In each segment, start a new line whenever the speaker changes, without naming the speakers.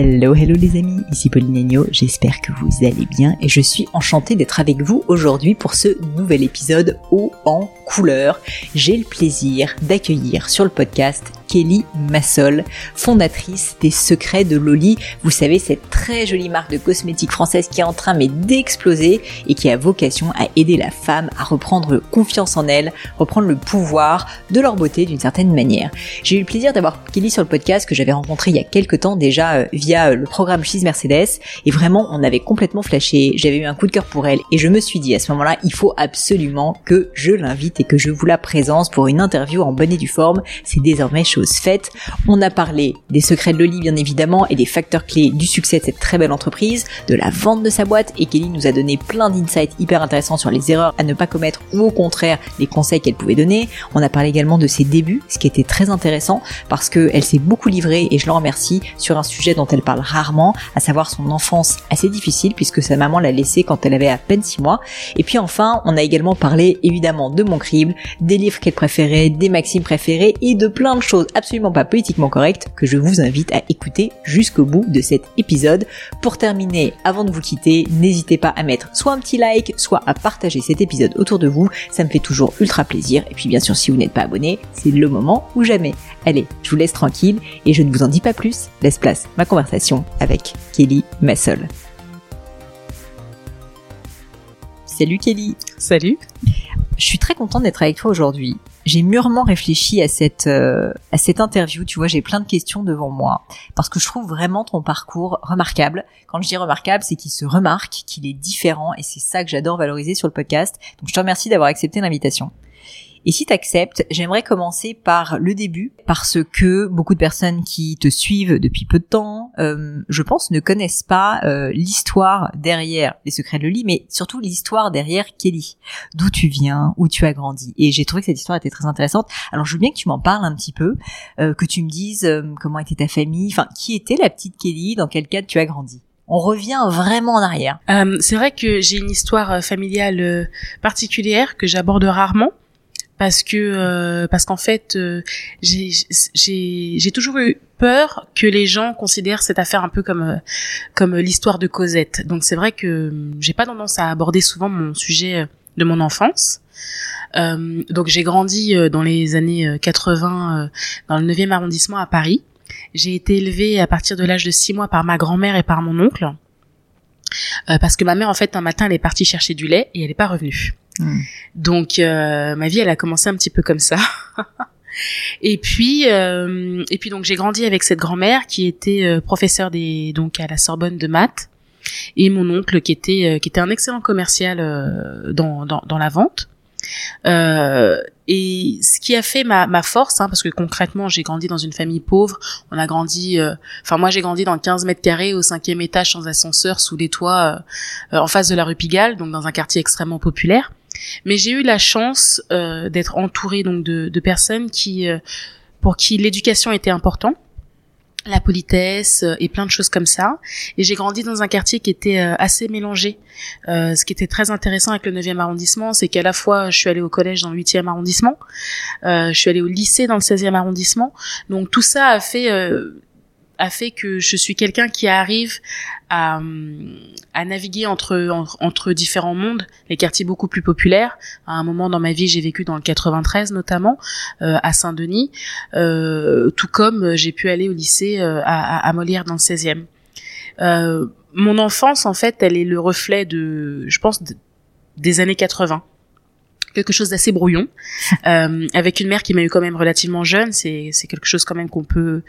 Hello, hello les amis, ici Pauline Agneau, j'espère que vous allez bien et je suis enchantée d'être avec vous aujourd'hui pour ce nouvel épisode haut en couleur. J'ai le plaisir d'accueillir sur le podcast Kelly Massol, fondatrice des Secrets de Loli. Vous savez, cette très jolie marque de cosmétiques française qui est en train mais d'exploser et qui a vocation à aider la femme à reprendre confiance en elle, reprendre le pouvoir de leur beauté d'une certaine manière. J'ai eu le plaisir d'avoir Kelly sur le podcast que j'avais rencontré il y a quelques temps déjà euh, via euh, le programme She's Mercedes et vraiment on avait complètement flashé. J'avais eu un coup de cœur pour elle et je me suis dit à ce moment-là, il faut absolument que je l'invite et que je vous la présente pour une interview en bonne et due forme. C'est désormais chose faite. On a parlé des secrets de Loli bien évidemment et des facteurs clés du succès de cette très belle entreprise, de la vente de sa boîte et Kelly nous a donné plein d'insights hyper intéressants sur les erreurs à ne pas commettre ou au contraire les conseils qu'elle pouvait donner. On a parlé également de ses débuts, ce qui était très intéressant parce qu'elle s'est beaucoup livrée et je l'en remercie sur un sujet dont elle parle rarement, à savoir son enfance assez difficile puisque sa maman l'a laissée quand elle avait à peine 6 mois. Et puis enfin, on a également parlé évidemment de mon crible, des livres qu'elle préférait, des maximes préférées et de plein de choses absolument pas politiquement correctes que je vous invite à écouter jusqu'au bout de cet épisode. Pour terminer, avant de vous quitter, n'hésitez pas à mettre soit un petit like, soit à partager cet épisode autour de vous, ça me fait toujours ultra plaisir. Et puis bien sûr, si vous n'êtes pas abonné, c'est le moment ou jamais. Allez, je vous laisse tranquille et je ne vous en dis pas plus, laisse place ma conversation avec Kelly Massol. Salut Kelly
Salut
Je suis très contente d'être avec toi aujourd'hui. J'ai mûrement réfléchi à cette euh, à cette interview, tu vois, j'ai plein de questions devant moi parce que je trouve vraiment ton parcours remarquable. Quand je dis remarquable, c'est qu'il se remarque, qu'il est différent et c'est ça que j'adore valoriser sur le podcast. Donc je te remercie d'avoir accepté l'invitation. Et si t'acceptes, j'aimerais commencer par le début, parce que beaucoup de personnes qui te suivent depuis peu de temps, euh, je pense, ne connaissent pas euh, l'histoire derrière les secrets de Loli, mais surtout l'histoire derrière Kelly. D'où tu viens, où tu as grandi. Et j'ai trouvé que cette histoire était très intéressante. Alors je veux bien que tu m'en parles un petit peu, euh, que tu me dises comment était ta famille, enfin qui était la petite Kelly, dans quel cadre tu as grandi on revient vraiment en arrière.
C'est vrai que j'ai une histoire familiale particulière que j'aborde rarement parce que euh, parce qu'en fait euh, j'ai toujours eu peur que les gens considèrent cette affaire un peu comme euh, comme l'histoire de Cosette. Donc c'est vrai que j'ai pas tendance à aborder souvent mon sujet de mon enfance. donc j'ai grandi dans les années 80 dans le 9e arrondissement à Paris. J'ai été élevée à partir de l'âge de 6 mois par ma grand-mère et par mon oncle. Parce que ma mère en fait un matin elle est partie chercher du lait et elle n'est pas revenue. Hmm. Donc euh, ma vie elle a commencé un petit peu comme ça. et puis euh, et puis donc j'ai grandi avec cette grand-mère qui était euh, professeure des donc à la Sorbonne de maths et mon oncle qui était qui était un excellent commercial dans, dans, dans la vente. Et ce qui a fait ma, ma force, hein, parce que concrètement, j'ai grandi dans une famille pauvre. On a grandi, enfin moi j'ai grandi dans 15 mètres carrés au cinquième étage sans ascenseur, sous les toits, en face de la rue Pigalle, donc dans un quartier extrêmement populaire. Mais j'ai eu la chance euh, d'être entourée donc de, de personnes qui, euh, pour qui l'éducation était important la politesse euh, et plein de choses comme ça. Et j'ai grandi dans un quartier qui était assez mélangé. ce qui était très intéressant avec le 9e arrondissement, c'est qu'à la fois je suis allée au collège dans le 8e arrondissement, je suis allée au lycée dans le 16e arrondissement. Donc tout ça a fait a fait que je suis quelqu'un qui arrive à, à naviguer entre, entre différents mondes, les quartiers beaucoup plus populaires. À un moment dans ma vie, j'ai vécu dans le 93 notamment, euh, à Saint-Denis, euh, tout comme j'ai pu aller au lycée euh, à, à, Molière dans le 16e. Euh, mon enfance, en fait, elle est le reflet de, je pense, des années 80 quelque chose d'assez brouillon, euh, avec une mère qui m'a eu quand même relativement jeune. C'est c'est quelque chose quand même qu'on peut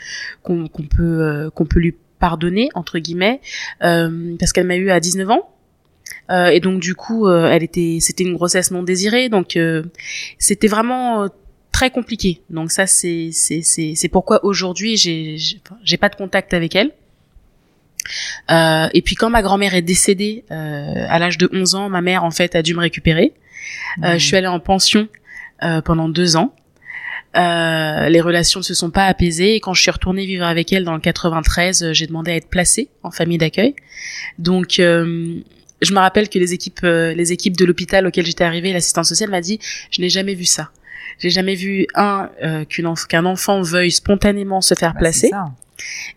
qu'on qu'on peut euh, qu'on peut lui pardonner entre guillemets euh, parce qu'elle m'a eu à 19 ans. Euh, et donc du coup, euh, elle était, c'était une grossesse non désirée, donc euh, c'était vraiment très compliqué. Donc ça, c'est c'est c'est c'est pourquoi aujourd'hui j'ai j'ai pas de contact avec elle. Euh, et puis quand ma grand-mère est décédée euh, à l'âge de 11 ans, ma mère en fait a dû me récupérer. Euh, je suis allée en pension euh, pendant deux ans. Euh, les relations ne se sont pas apaisées et quand je suis retournée vivre avec elle dans le 93, j'ai demandé à être placée en famille d'accueil. Donc je me rappelle que les équipes les équipes de l'hôpital auquel j'étais arrivée, l'assistante sociale m'a dit "Je n'ai jamais vu ça. J'ai jamais vu un qu'un enfant veuille spontanément se faire bah, placer."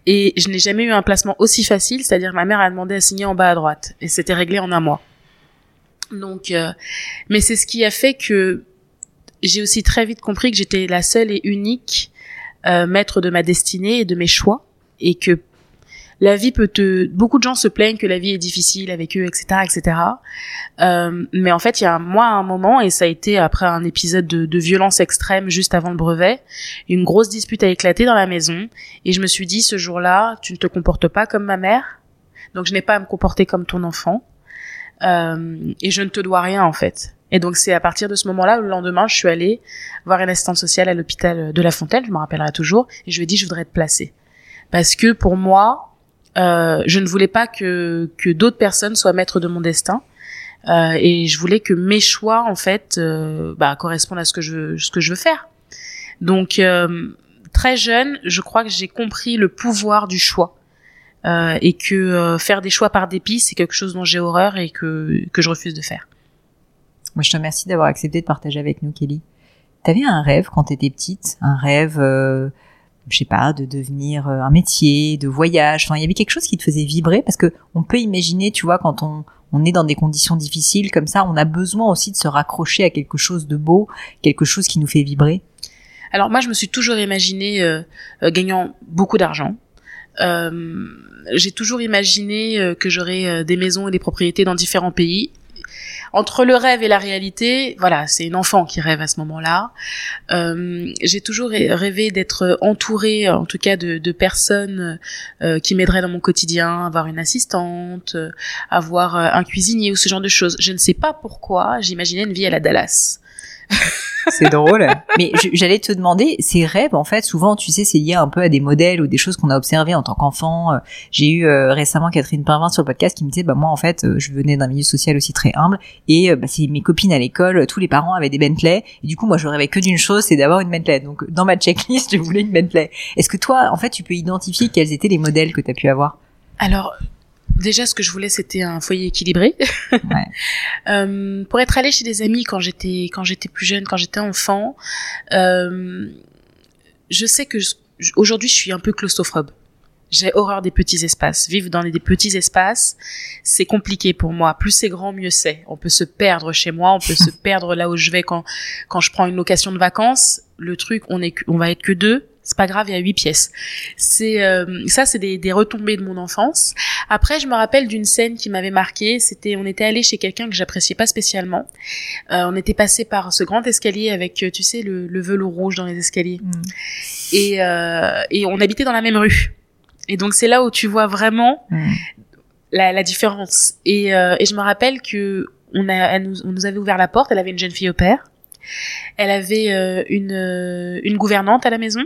Et je n'ai jamais eu un placement aussi facile, c'est-à-dire ma mère a demandé à signer en bas à droite et c'était réglé en un mois. Donc, euh, mais c'est ce qui a fait que j'ai aussi très vite compris que j'étais la seule et unique euh, maître de ma destinée et de mes choix et que la vie peut te beaucoup de gens se plaignent que la vie est difficile avec eux etc etc euh, mais en fait il y a moi un moment et ça a été après un épisode de, de, violence extrême juste avant le brevet une grosse dispute a éclaté dans la maison et je me suis dit ce jour-là tu ne te comportes pas comme ma mère donc je n'ai pas à me comporter comme ton enfant euh, et je ne te dois rien en fait et donc c'est à partir de ce moment-là, le lendemain, je suis allée voir une assistante sociale à l'hôpital de La Fontaine, je me rappellerai toujours, et je lui ai dit je voudrais être placée. Parce que pour moi, euh, je ne voulais pas que, que d'autres personnes soient maîtres de mon destin. Euh, et je voulais que mes choix, en fait, euh, bah, correspondent à ce que je veux, ce que je veux faire. Donc, euh, très jeune, je crois que j'ai compris le pouvoir du choix. Euh, et que euh, faire des choix par dépit, c'est quelque chose dont j'ai horreur et que, que je refuse de faire.
Moi, je te remercie d'avoir accepté de partager avec nous, Kelly. T'avais un rêve quand t'étais petite, un rêve je sais pas, de devenir euh, un métier, de voyage? Enfin, il y avait quelque chose qui te faisait vibrer? Parce que on peut imaginer, tu vois, quand on, on est dans des conditions difficiles comme ça, on a besoin aussi de se raccrocher à quelque chose de beau, quelque chose qui nous fait vibrer.
Alors moi, je me suis toujours imaginé euh, euh gagnant beaucoup d'argent. Euh, j'ai toujours imaginé que j'aurais des maisons et des propriétés dans différents pays entre le rêve et la réalité, voilà, c'est une enfant qui rêve à ce moment-là. Euh, j'ai toujours rêvé d'être entourée, en tout cas, de, personnes euh, qui m'aideraient dans mon quotidien, avoir une assistante, euh, avoir un cuisinier ou ce genre de choses. Je ne sais pas pourquoi, j'imaginais une vie à la Dallas.
c'est drôle. Mais j'allais te demander, ces rêves, en fait, souvent, tu sais, c'est lié un peu à des modèles ou des choses qu'on a observées en tant qu'enfant. Euh, j'ai eu euh, récemment Catherine Parvin sur le podcast qui me disait, bah moi, en fait, euh, je venais d'un milieu social aussi très humble et bah, c'est mes copines à l'école, tous les parents avaient des Bentley et du coup, moi, je rêvais que d'une chose, c'est d'avoir une Bentley. Donc, dans ma checklist, je voulais une Bentley. Est-ce que toi, en fait, tu peux identifier quels étaient les modèles que tu as pu avoir?
Alors, déjà ce que je voulais c'était un foyer équilibré ouais. euh, pour être allée chez des amis quand j'étais quand j'étais plus jeune quand j'étais enfant euh, je sais que aujourd'hui je suis un peu claustrophobe j'ai horreur des petits espaces. Vivre dans des petits espaces, c'est compliqué pour moi. Plus c'est grand, mieux c'est. On peut se perdre chez moi, on peut se perdre là où je vais quand quand je prends une location de vacances. Le truc, on est on va être que deux c'est pas grave, il y a huit pièces. C'est euh, ça, c'est des, des, retombées de mon enfance. Après, je me rappelle d'une scène qui m'avait marqué. C'était, on était allé chez quelqu'un que j'appréciais pas spécialement. Euh, on était passé par ce grand escalier avec, euh, tu sais, le, le velours rouge dans les escaliers. Mm. Et euh, et on habitait dans la même rue. Et donc c'est là où tu vois vraiment mm. la, la, différence. Et, euh, et je me rappelle que on a, nous, on nous avait ouvert la porte. Elle avait une jeune fille au père. Elle avait une, une gouvernante à la maison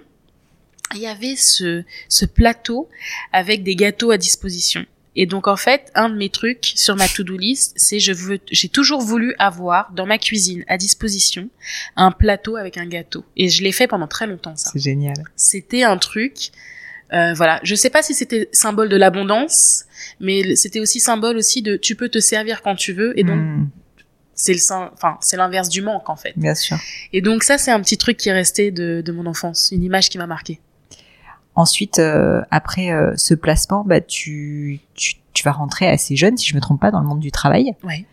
il y avait ce, ce plateau avec des gâteaux à disposition. Et donc en fait, un de mes trucs sur ma to-do list, c'est je veux, j'ai toujours voulu avoir dans ma cuisine à disposition un plateau avec un gâteau. Et je l'ai fait pendant très longtemps ça.
C'est génial.
C'était un truc, euh, voilà. Je sais pas si c'était symbole de l'abondance, mais c'était aussi symbole aussi de tu peux te servir quand tu veux et donc hmm. c'est le enfin c'est l'inverse du manque en fait.
Bien sûr.
Et donc ça c'est un petit truc qui est resté de, de mon enfance, une image qui m'a marqué.
Ensuite, euh, après euh, ce placement, bah, tu, tu, tu, vas rentrer assez jeune, si je me trompe pas, dans le monde du travail.
Ouais.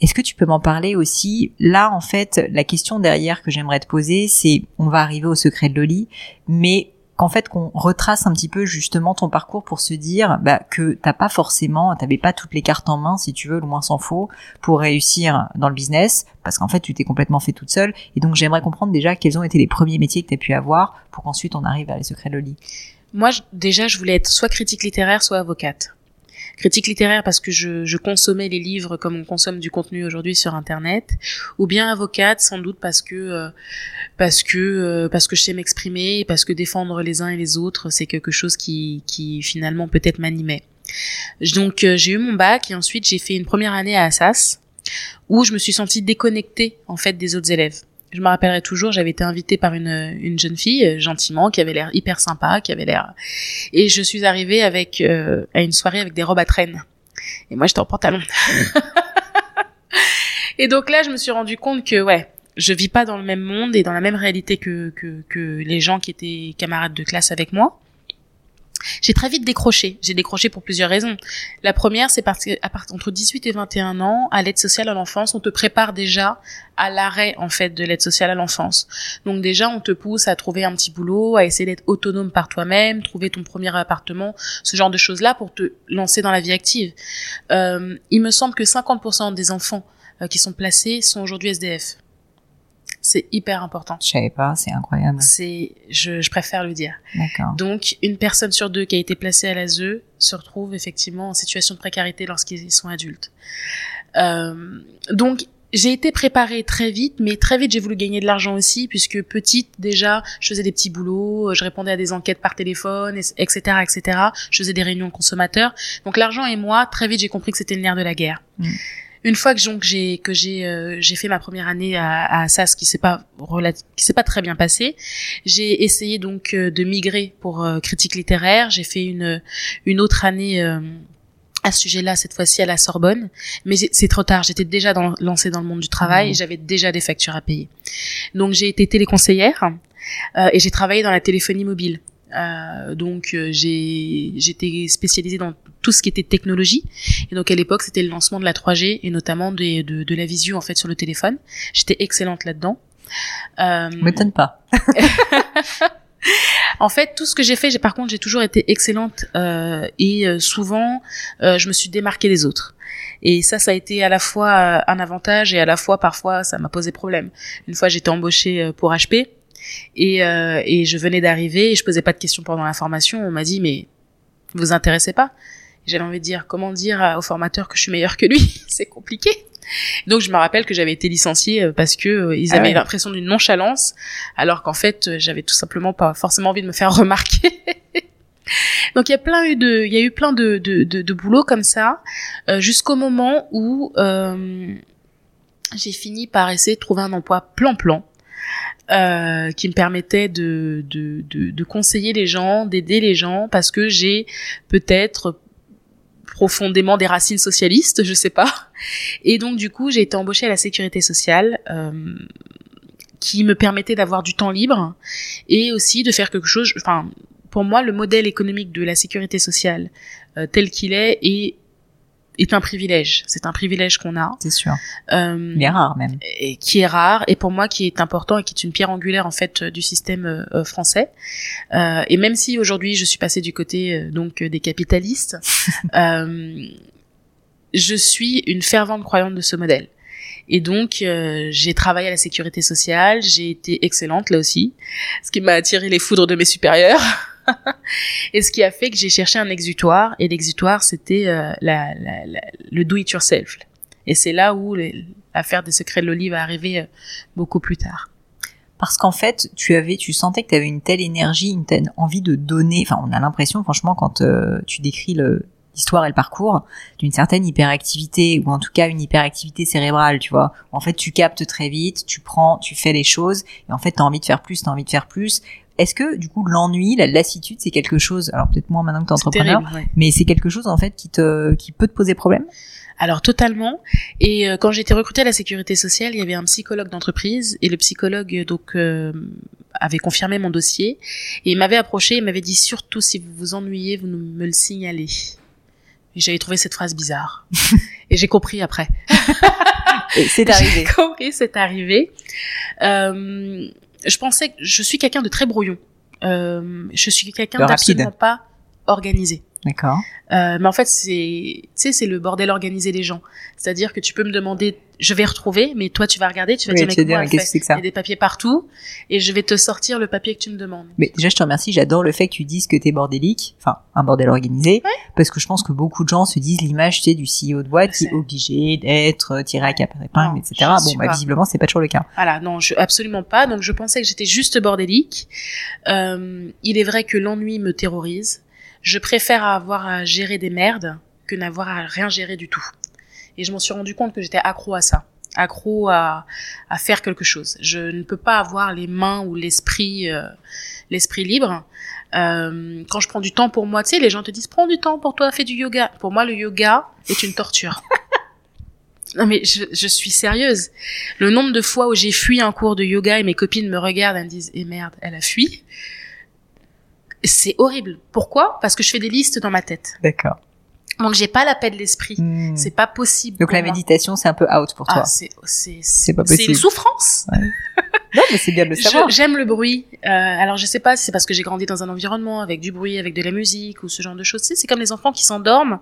Est-ce que tu peux m'en parler aussi? Là, en fait, la question derrière que j'aimerais te poser, c'est, on va arriver au secret de Loli, mais qu'en fait qu'on retrace un petit peu justement ton parcours pour se dire bah, que t'as pas forcément, t'avais pas toutes les cartes en main si tu veux, le moins s'en faut, pour réussir dans le business, parce qu'en fait tu t'es complètement fait toute seule. Et donc j'aimerais comprendre déjà quels ont été les premiers métiers que tu as pu avoir pour qu'ensuite on arrive à les secrets de Loli.
Moi déjà je voulais être soit critique littéraire, soit avocate critique littéraire parce que je, je, consommais les livres comme on consomme du contenu aujourd'hui sur internet ou bien avocate sans doute parce que euh, parce que euh, parce que je sais m'exprimer parce que défendre les uns et les autres c'est quelque chose qui qui finalement peut-être m'animait. Donc euh, j'ai eu mon bac et ensuite j'ai fait une première année à Assas où je me suis sentie déconnectée en fait des autres élèves je me rappellerai toujours, j'avais été invitée par une, une jeune fille, euh, gentiment, qui avait l'air hyper sympa, qui avait l'air... Et je suis arrivée avec euh, à une soirée avec des robes à traîne. Et moi, j'étais en pantalon. et donc là, je me suis rendu compte que, ouais, je vis pas dans le même monde et dans la même réalité que, que, que les gens qui étaient camarades de classe avec moi. J'ai très vite décroché. J'ai décroché pour plusieurs raisons. La première, c'est parce qu'à partir entre 18 et 21 ans, à l'aide sociale à l'enfance, on te prépare déjà à l'arrêt en fait de l'aide sociale à l'enfance. Donc déjà, on te pousse à trouver un petit boulot, à essayer d'être autonome par toi-même, trouver ton premier appartement, ce genre de choses-là pour te lancer dans la vie active. Euh, il me semble que 50% des enfants euh, qui sont placés sont aujourd'hui SDF. C'est hyper important.
Je savais pas, c'est incroyable.
C'est, je, je préfère le dire.
D'accord.
Donc, une personne sur deux qui a été placée à l'ASE se retrouve effectivement en situation de précarité lorsqu'ils sont adultes. Euh, donc, j'ai été préparée très vite, mais très vite j'ai voulu gagner de l'argent aussi, puisque petite déjà, je faisais des petits boulots, je répondais à des enquêtes par téléphone, etc., etc. Je faisais des réunions consommateurs. Donc l'argent et moi, très vite j'ai compris que c'était le nerf de la guerre.
Mm.
Une fois que j'ai que j'ai euh, j'ai fait ma première année à, à SAS, qui s'est pas qui s'est pas très bien passé, j'ai essayé donc euh, de migrer pour euh, critique littéraire. J'ai fait une une autre année. euh, à ce sujet-là, cette fois-ci à la Sorbonne, mais c'est trop tard. J'étais déjà dans, lancée dans le monde du travail et j'avais déjà des factures à payer. Donc j'ai été téléconseillère euh, et j'ai travaillé dans la téléphonie mobile. Euh, donc euh, j'étais spécialisée dans tout ce qui était technologie et donc à l'époque c'était le lancement de la 3G et notamment des- de, de la visu en fait sur le téléphone. J'étais excellente là-dedans. Euh,
M'étonne pas.
en fait, tout ce que j'ai fait, j'ai par contre, j'ai toujours été excellente euh, et euh, souvent, euh, je me suis démarquée des autres. Et ça, ça a été à la fois euh, un avantage et à la fois, parfois, ça m'a posé problème. Une fois, j'étais embauchée pour HP et, euh, et je venais d'arriver et je posais pas de questions pendant la formation. On m'a dit, mais vous intéressez pas J'avais envie de dire, comment dire au formateur que je suis meilleure que lui? C'est compliqué. Donc je me rappelle que j'avais été licenciée euh, parce que euh, ils
Ah
avaient
ouais.
l'impression d'une nonchalance, alors qu'en fait euh, j'avais tout simplement pas forcément envie de me faire remarquer. Donc il y a plein eu de, il y a eu plein de de, de, de boulot comme ça, euh, jusqu'au moment où euh, j'ai fini par essayer de trouver un emploi plan-plan. Euh, qui me permettait de, de, de, de conseiller les gens, d'aider les gens, parce que j'ai peut-être profondément des racines socialistes, je sais pas. Et donc du coup, j'ai été embauchée à la sécurité sociale, euh, qui me permettait d'avoir du temps libre et aussi de faire quelque chose. Enfin, pour moi, le modèle économique de la sécurité sociale euh, tel qu'il est est est un privilège. C'est un privilège qu'on a,
C'est sûr.
euh,
Il est rare même.
et qui est rare et pour moi qui est important et qui est une pierre angulaire en fait du système euh, euh, français. Euh, et même si aujourd'hui je suis passée du côté euh, donc euh, des capitalistes, euh, je suis une fervente croyante de ce modèle. Et donc euh, j'ai travaillé à la sécurité sociale, j'ai été excellente là aussi, ce qui m'a attiré les foudres de mes supérieurs. et ce qui a fait que j'ai cherché un exutoire et l'exutoire c'était euh, le do it yourself. Et c'est là où l'affaire des secrets de Loli va arriver euh, beaucoup plus tard.
Parce qu'en fait, tu avais, tu sentais que tu avais une telle énergie, une telle envie de donner. Enfin, on a l'impression, franchement, quand euh, tu décris l'histoire et le parcours d'une certaine hyperactivité ou en tout cas une hyperactivité cérébrale, tu vois. En fait, tu captes très vite, tu prends, tu fais les choses et en fait, tu as envie de faire plus, tu as envie de faire plus. Est-ce que du coup l'ennui, la lassitude, c'est quelque chose alors peut-être moins maintenant que tu es
C'est
entrepreneur,
terrible, ouais.
mais c'est quelque chose en fait qui te qui peut te poser problème?
Alors totalement. Et euh, quand j'ai été recrutée à la sécurité sociale, il y avait un psychologue d'entreprise et le psychologue euh, donc euh, avait confirmé mon dossier et il m'avait approché, il m'avait dit surtout si vous vous ennuyez, vous me le signalez. Et j'avais trouvé cette phrase bizarre. et j'ai compris après.
Et c'est arrivé.
J'ai compris, c'est arrivé. Euh, je pensais que je suis quelqu'un de très brouillon. Euh, je suis quelqu'un d'absolument pas organisé.
D'accord.
Euh, mais en fait, c'est, tu sais, c'est le bordel organisé des gens. C'est-à-dire que tu peux me demander, je vais retrouver, mais toi, tu vas regarder, tu vas
Oui,
dire, mais comment
qu'est-ce que c'est que ça
Il y a des papiers partout, et je vais te sortir le papier que tu me demandes.
Mais déjà, je te remercie. J'adore le fait que tu dises que t'es bordélique, enfin un bordel organisé, parce que je pense que beaucoup de gens se disent l'image, tu sais, du CEO de boîte qui est obligé d'être euh, tiré à épingles,
Non,
etc. Bon, bah, visiblement, c'est pas toujours le cas.
Voilà, non, je, absolument pas. Donc, je pensais que j'étais juste bordélique. Euh, il est vrai que l'ennui me terrorise. Je préfère avoir à gérer des merdes que n'avoir à rien gérer du tout. Et je m'en suis rendu compte que j'étais accro à ça, accro à, à faire quelque chose. Je ne peux pas avoir les mains ou l'esprit, euh, l'esprit libre. Euh, quand je prends du temps pour moi, tu sais, les gens te disent prends du temps pour toi, fais du yoga. Pour moi, le yoga est une torture. non mais je, je suis sérieuse. Le nombre de fois où j'ai fui un cours de yoga et mes copines me regardent et me disent eh merde, elle a fui. C'est horrible. Pourquoi? Parce que je fais des listes dans ma tête.
D'accord.
Donc j'ai pas la paix de l'esprit.
Hmm.
C'est pas possible.
Donc la
moi.
méditation, c'est un peu out pour toi.
Ah, c'est c'est
C'est pas
c'est
possible.
une souffrance.
Non, mais c'est bien de le savoir.
J'aime le bruit. Euh, alors je sais pas si c'est parce que j'ai grandi dans un environnement avec du bruit, avec de la musique ou ce genre de choses. C'est comme les enfants qui s'endorment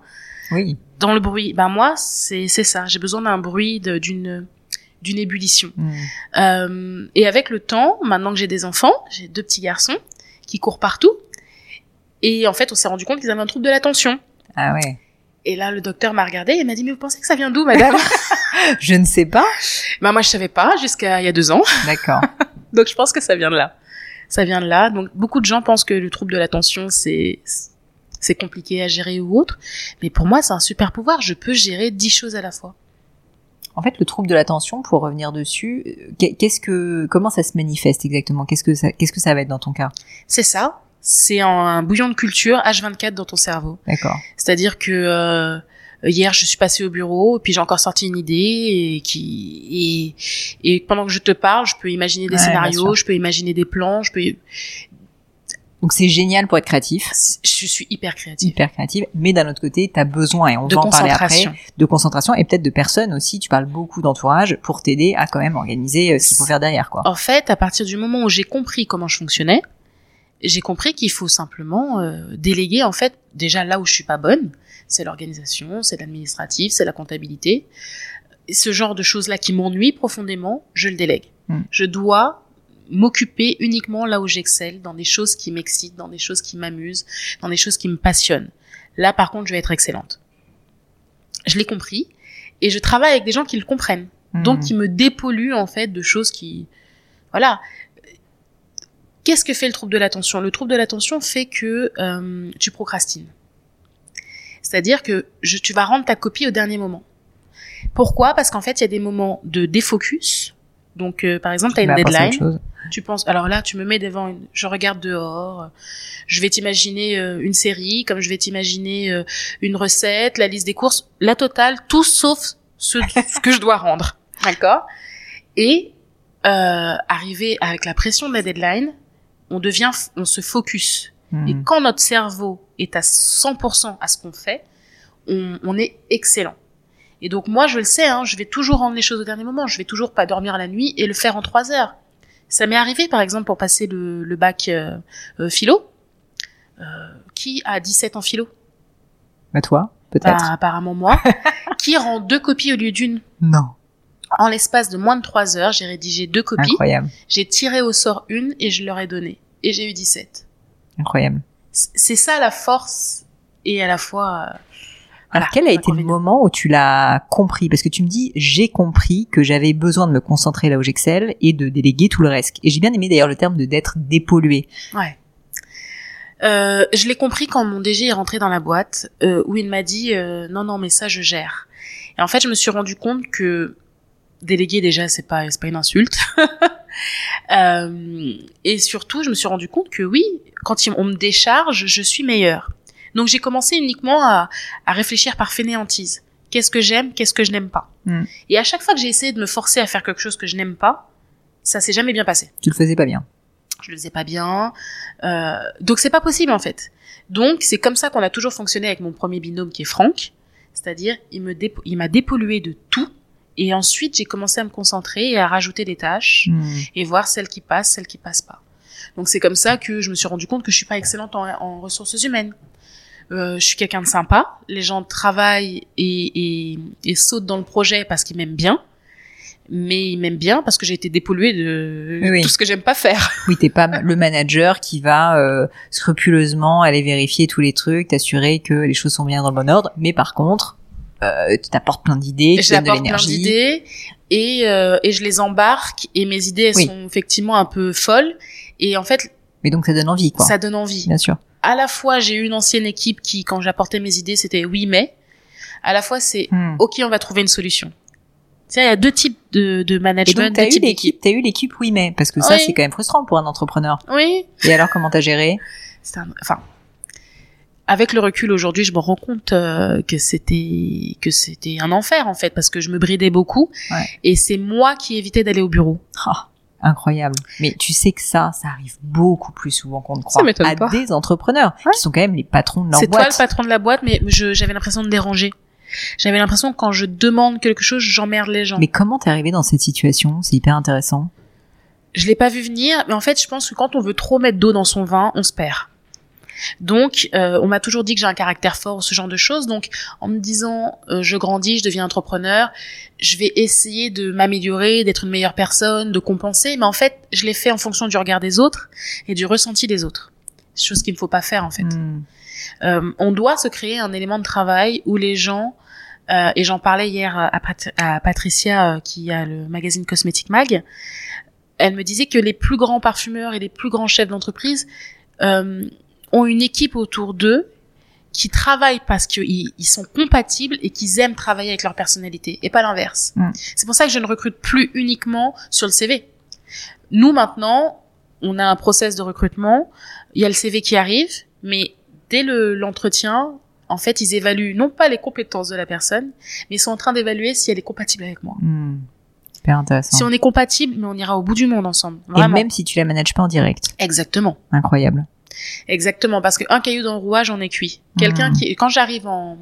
Oui.
dans le bruit. Ben moi, c'est c'est ça. J'ai besoin d'un bruit, d'une d'une ébullition.
Hmm.
Euh, et avec le temps, maintenant que j'ai des enfants, j'ai deux petits garçons qui courent partout. Et en fait, on s'est rendu compte qu'ils avaient un trouble de l'attention.
Ah ouais.
Et là, le docteur m'a regardé et m'a dit, mais vous pensez que ça vient d'où, madame?
Je ne sais pas.
Bah moi, je savais pas jusqu'à il y a deux ans.
D'accord.
Donc je pense que ça vient de là. Ça vient de là. Donc beaucoup de gens pensent que le trouble de l'attention, c'est c'est compliqué à gérer ou autre. Mais pour moi, c'est un super pouvoir. Je peux gérer dix choses à la fois.
En fait, le trouble de l'attention, pour revenir dessus, euh, qu'est- qu'est-ce que, comment ça se manifeste exactement? Qu'est-ce que ça, qu'est-ce que ça va être dans ton cas?
C'est ça. C'est un bouillon de culture H24 dans ton cerveau.
D'accord.
C'est-à-dire que euh, hier, je suis passée au bureau, et puis j'ai encore sorti une idée et qui et, et pendant que je te parle, je peux imaginer des
Ouais,
scénarios, je peux imaginer des plans, je peux.
Donc c'est génial pour être créatif,
Je suis hyper créative.
hyper créative, mais d'un autre côté, tu as besoin, et on
De
va en parler après, de concentration et peut-être de personnes aussi. Tu parles beaucoup d'entourage pour t'aider à quand même organiser euh, ce qu'il faut faire derrière, quoi.
En fait, à partir du moment où j'ai compris comment je fonctionnais, j'ai compris qu'il faut simplement euh, déléguer en fait déjà là où je suis pas bonne, c'est l'organisation, c'est l'administratif, c'est la comptabilité. Ce genre de choses là qui m'ennuient profondément, je le délègue.
Hmm.
Je dois m'occuper uniquement là où j'excelle, dans des choses qui m'excitent, dans des choses qui m'amusent, dans des choses qui me passionnent. Là par contre, je vais être excellente. Je l'ai compris et je travaille avec des gens qui le comprennent donc
Hmm.
qui me dépolluent en fait de choses qui voilà qu'est-ce que fait le trouble de l'attention? Le trouble de l'attention fait que euh, tu procrastines. C'est-à-dire que je, tu vas rendre ta copie au dernier moment. Pourquoi? Parce qu'en fait il y a des moments de défocus. Donc euh, par exemple tu as une
Bah,
deadline. tu penses alors là tu me mets devant une je regarde dehors je vais t'imaginer euh, une série comme je vais t'imaginer euh, une recette la liste des courses la totale tout sauf ce, ce que je dois rendre. D'accord. Et euh, arriver avec la pression de la deadline on devient on se focus
Hmm.
et quand notre cerveau est à 100% à ce qu'on fait on, on est excellent et donc moi je le sais hein, je vais toujours rendre les choses au dernier moment je vais toujours pas dormir la nuit et le faire en trois heures ça m'est arrivé, par exemple, pour passer le, le bac euh, euh, philo. Euh, qui a 17 en philo?
Bah toi, peut-être?
Bah, Apparemment moi. qui rend deux copies au lieu d'une?
Non.
En l'espace de moins de trois heures, j'ai rédigé deux copies.
Incroyable.
J'ai tiré au sort une et je leur ai donné. Et j'ai eu 17.
Incroyable.
C'est ça la force et à la fois... euh,
Alors, quel a été le moment où tu l'as compris? Parce que tu me dis, j'ai compris que j'avais besoin de me concentrer là où j'excelle et de déléguer tout le reste. Et j'ai bien aimé d'ailleurs le terme de d'être dépollué.
Ouais. Euh, je l'ai compris quand mon DG est rentré dans la boîte, euh, où il m'a dit euh, non non mais ça je gère. Et en fait je me suis rendu compte que déléguer déjà c'est pas c'est pas une insulte. Euh, et surtout je me suis rendu compte que oui quand on me décharge je suis meilleure. Donc j'ai commencé uniquement à, à réfléchir par fainéantise. Qu'est-ce que j'aime, qu'est-ce que je n'aime pas.
Hmm.
Et à chaque fois que j'ai essayé de me forcer à faire quelque chose que je n'aime pas, ça s'est jamais bien passé
Tu le faisais pas bien.
je le faisais pas bien. Euh, donc c'est pas possible en fait. Donc c'est comme ça qu'on a toujours fonctionné avec mon premier binôme qui est Franck, c'est-à-dire il me dépo- il m'a dépollué de tout et ensuite j'ai commencé à me concentrer et à rajouter des tâches
Hmm.
et voir celles qui passent, celles qui passent pas. Donc c'est comme ça que je me suis rendu compte que je suis pas excellente en, en ressources humaines. Euh, je suis quelqu'un de sympa, les gens travaillent et, et, et sautent dans le projet parce qu'ils m'aiment bien, mais ils m'aiment bien parce que j'ai été dépolluée de
oui.
tout ce que j'aime pas faire.
Oui, t'es pas le manager qui va euh, scrupuleusement aller vérifier tous les trucs, t'assurer que les choses sont bien dans le bon ordre. Mais par contre, euh, tu t'apportes plein d'idées, tu donnes de
plein d'idées et, euh, et je les embarque et mes idées elles
Oui.
sont effectivement un peu folles et en fait
Mais donc ça donne envie, quoi.
ça donne envie.
Bien sûr.
À la fois j'ai eu une ancienne équipe qui quand j'apportais mes idées c'était oui mais à la fois c'est
Hmm.
ok on va trouver une solution. Il y a deux types de, de
Et
management,
donc t'as eu l'équipe, t'as eu l'équipe oui mais parce que ça
Oui.
c'est quand même frustrant pour un entrepreneur.
Oui,
Et alors comment t'as géré?
Un- enfin avec le recul aujourd'hui, je me rends compte euh, que c'était que c'était un enfer en fait parce que je me bridais beaucoup
Ouais.
et c'est moi qui évitais d'aller au bureau.
Ah, Incroyable. Mais tu sais que ça, ça arrive beaucoup plus souvent qu'on ne croit
m'étonne
à
pas.
des entrepreneurs
Ouais.
qui sont quand même les patrons de leur
C'est toi
boîte.
le patron de la boîte, mais j'avais l'impression de déranger. J'avais l'impression que quand je demande quelque chose, j'emmerde les gens.
Mais comment t'es arrivé dans cette situation? C'est hyper intéressant.
Je l'ai pas vu venir, mais en fait, je pense que quand on veut trop mettre d'eau dans son vin, on se perd. Donc, euh, on m'a toujours dit que j'ai un caractère fort ce genre de choses. Donc, en me disant, euh, je grandis, je deviens entrepreneur, je vais essayer de m'améliorer, d'être une meilleure personne, de compenser. Mais en fait, je l'ai fait en fonction du regard des autres et du ressenti des autres. Chose qu'il ne faut pas faire, en fait.
Hmm.
Euh, on doit se créer un élément de travail où les gens, euh, et j'en parlais hier à, Pat- à Patricia euh, qui a le magazine Cosmetic Mag, elle me disait que les plus grands parfumeurs et les plus grands chefs d'entreprise euh, ont une équipe autour d'eux qui travaillent parce qu'ils ils sont compatibles et qu'ils aiment travailler avec leur personnalité et pas l'inverse.
Mm.
C'est pour ça que je ne recrute plus uniquement sur le CV. Nous maintenant, on a un process de recrutement, il y a le CV qui arrive, mais dès le- l'entretien, en fait, ils évaluent non pas les compétences de la personne, mais ils sont en train d'évaluer si elle est compatible avec moi.
Hmm. Hyper intéressant.
Si on est compatible, mais on ira au bout du monde ensemble.
Et même si tu la manages pas en direct.
Exactement.
Incroyable.
Exactement, parce qu'un caillou dans le rouage, on est cuit. Quelqu'un
Mhm.
qui, quand j'arrive en,